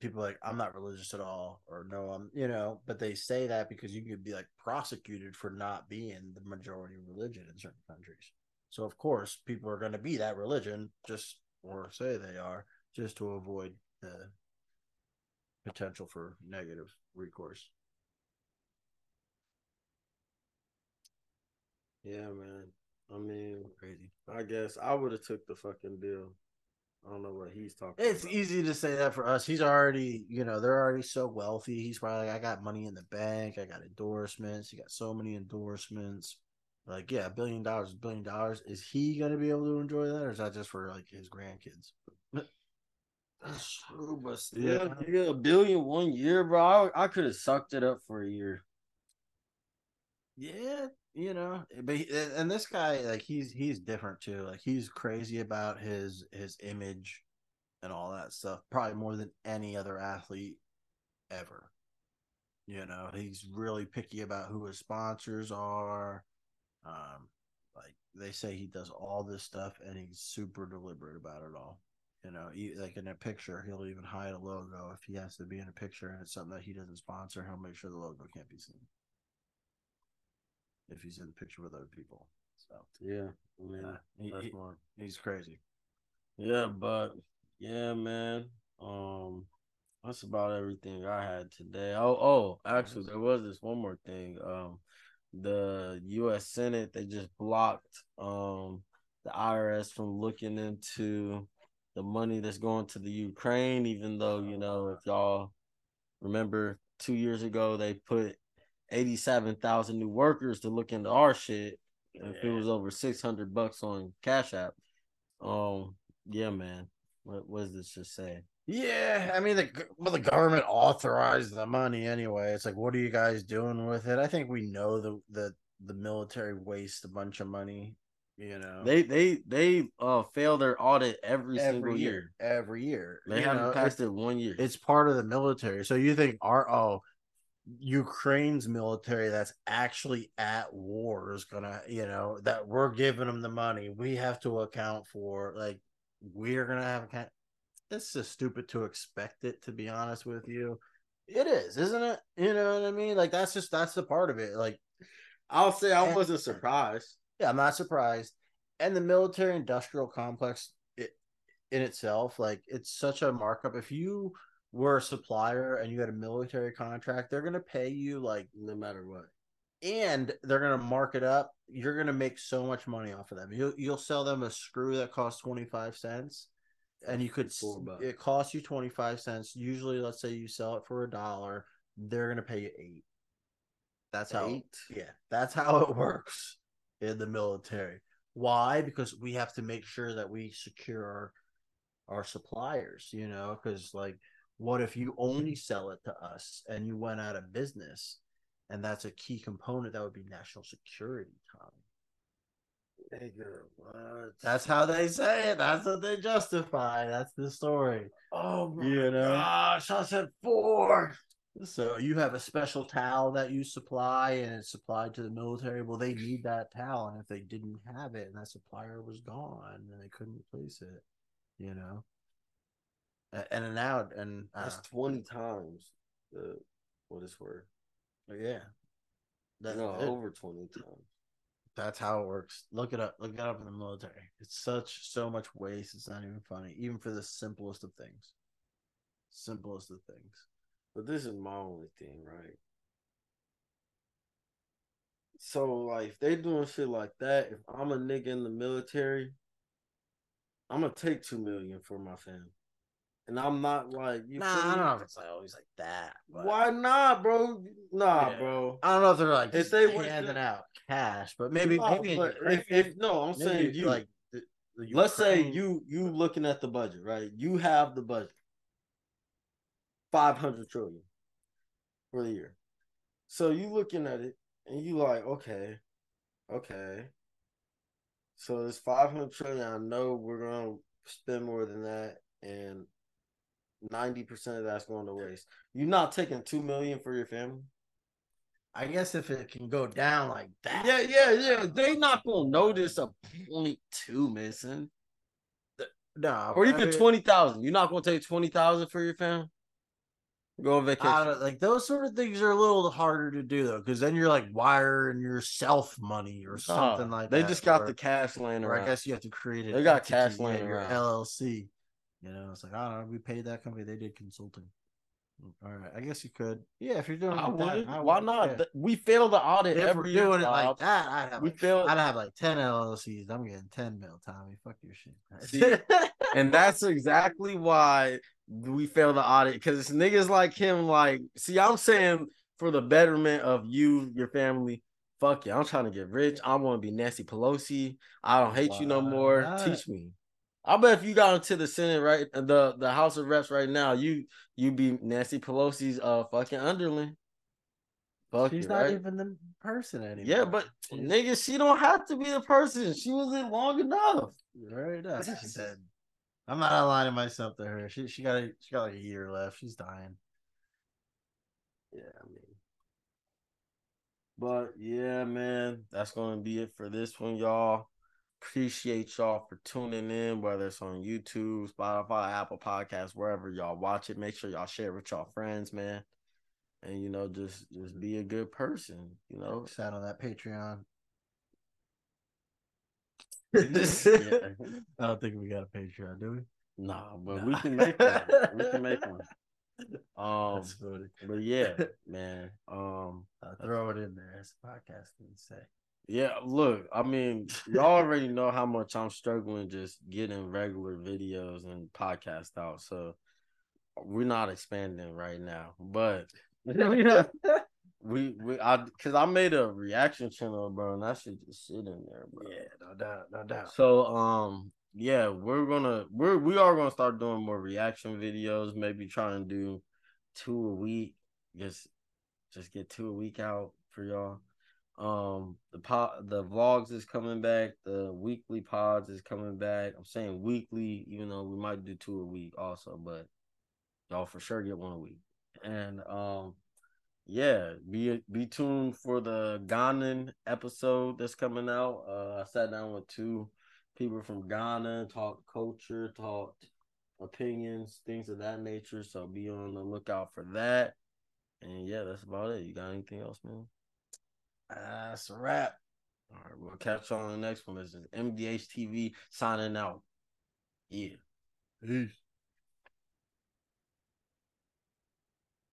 people like, "I'm not religious at all," or "No, I'm," you know. But they say that because you could be like prosecuted for not being the majority religion in certain countries. So of course, people are going to be that religion just or say they are, just to avoid the potential for negative recourse. Yeah, man. I mean, crazy. I guess I would have took the fucking deal. I don't know what he's talking. It's about. easy to say that for us. He's already, you know, they're already so wealthy. He's probably like, I got money in the bank. I got endorsements. He got so many endorsements. Like, yeah, a billion dollars, a billion dollars. Is he gonna be able to enjoy that, or is that just for like his grandkids? [laughs] That's true, but still, yeah, a billion one year, bro. I, I could have sucked it up for a year. Yeah, you know, eh, but he, eh, and this guy, like, he's he's different too. Like, he's crazy about his his image and all that stuff, probably more than any other athlete ever. You know, he's really picky about who his sponsors are um, like they say he does all this stuff and he's super deliberate about it all. You know, he, like in a picture, he'll even hide a logo if he has to be in a picture and it's something that he doesn't sponsor. He'll make sure the logo can't be seen if he's in the picture with other people. So yeah, I mean, he, he, he's crazy. Yeah, but yeah, man. Um, that's about everything I had today. Oh, oh, actually, there was this one more thing. Um, the U.S. Senate they just blocked um, the IRS from looking into the money that's going to the Ukraine, even though you know if y'all remember two years ago they put eighty-seven thousand new workers to look into our shit. Yeah. If it was over six hundred bucks on Cash App, um, yeah, man. What, what does this just say? Yeah, I mean, the well, the government authorized the money anyway. It's like, what are you guys doing with it? I think we know the the the military waste a bunch of money You know, They they they uh fail their audit every, every single year, year. every year. They you haven't know, passed it- it one year. It's part of the military. So you think our oh Ukraine's military that's actually at war is gonna, you know, that we're giving them the money we have to account for. Like we're gonna have account. It's just stupid to expect it. To be honest with you, it is, isn't it? You know what I mean? Like that's just that's the part of it. Like I'll say I And- wasn't surprised. yeah, I'm not surprised. And the military industrial complex it, in itself, like it's such a markup. If you were a supplier and you had a military contract, they're gonna pay you like No matter what. and they're gonna mark it up. You're gonna make so much money off of them. You'll you'll sell them a screw that costs twenty five cents, and you could Four bucks. it costs you twenty five cents. Usually, let's say you sell it for a dollar, they're gonna pay you eight. That's how Eight? yeah, that's how it [laughs] works in the military. Why? Because we have to make sure that we secure our our suppliers, you know, because like what if you only sell it to us and you went out of business? And that's a key component that would be national security, Tom. What? That's how they say it. That's what they justify. That's the story. oh my You know? gosh, I said four. So you have a special towel that you supply and it's supplied to the military. Well, they need that towel. And if they didn't have it and that supplier was gone, then they couldn't replace it, you know? A- And now, and uh, That's twenty times the what it's worth. yeah. That's no, it. over twenty times. That's how it works. Look it up. Look it up in the military. It's such so much waste. It's not even funny, even for the simplest of things. Simplest of things. But this is my only thing, right? So like if they doing shit like that, if I'm a nigga in the military, I'm gonna take two million for my family. And I'm not like you nah, I don't know if it's like always like that. But Why not, bro? Nah, Yeah. bro. I don't know if they're like If they handing out cash, but maybe maybe but if, if no, I'm saying you like the, the let's say you you looking at the budget, right? You have the budget. 500 trillion for the year. So you looking at it and you like, okay, okay. So it's 500 trillion. I know we're going to spend more than that and 90% of that's going to waste. You're not taking 2 million for your family? I guess if it can go down like that, Yeah, yeah, yeah. They not going to notice a point two missing. no, Or I even mean, twenty thousand. You're not gonna take twenty thousand for your family. Go on vacation. I don't, like those sort of things are a little harder to do though, because then you're like wiring yourself money or something Nah, like they that. They just got or- the cash laying or I guess you have to create it. They got cash laying your around. LLC. You know, it's like I don't know. We paid that company. They did consulting. All right, I guess you could. Yeah, if you're doing it I like that. I Why would, not? yeah. We fail the audit If every we're year. doing it like that, I'd have We like, feel- I'd have like ten LLCs. I'm getting ten mil, Tommy. Fuck your shit. See, and that's exactly why we fail the audit because it's niggas like him. Like, see, I'm saying for the betterment of you, your family. Fuck you. I'm trying to get rich. I want to be Nancy Pelosi. I don't hate you no more. not? Teach me. I bet if you got into the Senate right, the the House of Reps right now, you you be Nancy Pelosi's uh fucking underling. Fuck She's it, not right? even the person anymore. Yeah, but She's- nigga, she don't have to be the person. She was in long enough. Right enough. She said, "I'm not aligning myself to her. She she got a, she got like a year left. She's dying." Yeah, I mean. But yeah, man, that's gonna be it for this one, y'all. Appreciate y'all for tuning in, whether it's on YouTube, Spotify, Apple Podcasts, wherever y'all watch it. Make sure y'all share it with y'all friends, man. And you know, just just be a good person, you know. Sat on that Patreon. Yeah. [laughs] [laughs] I don't think we got a Patreon, do we? Nah, but we can make one. We can make one. [laughs] Um, but yeah, man. Um, I'll throw it in there as a podcast and say. Yeah, look, I mean, y'all already know how much I'm struggling just getting regular videos and podcasts out. So we're not expanding right now. But [laughs] we we I cause I made a reaction channel, bro, and I should just sit in there, bro. Yeah, no doubt, no doubt. So um yeah, we're gonna we're we are gonna start doing more reaction videos, maybe try and do two a week. Just just get two a week out for y'all. Um, the pod, the vlogs is coming back. The weekly pods is coming back. I'm saying weekly, even though we might do two a week also, but y'all for sure get one a week. And um, yeah, be be tuned for the Ghana episode that's coming out. Uh, I sat down with two people from Ghana, talked culture, talked opinions, things of that nature. So be on the lookout for that. And yeah, that's about it. You got anything else, man? That's a wrap. All right, we'll catch y'all on the next one. This is MDH TV signing out. Yeah. Peace.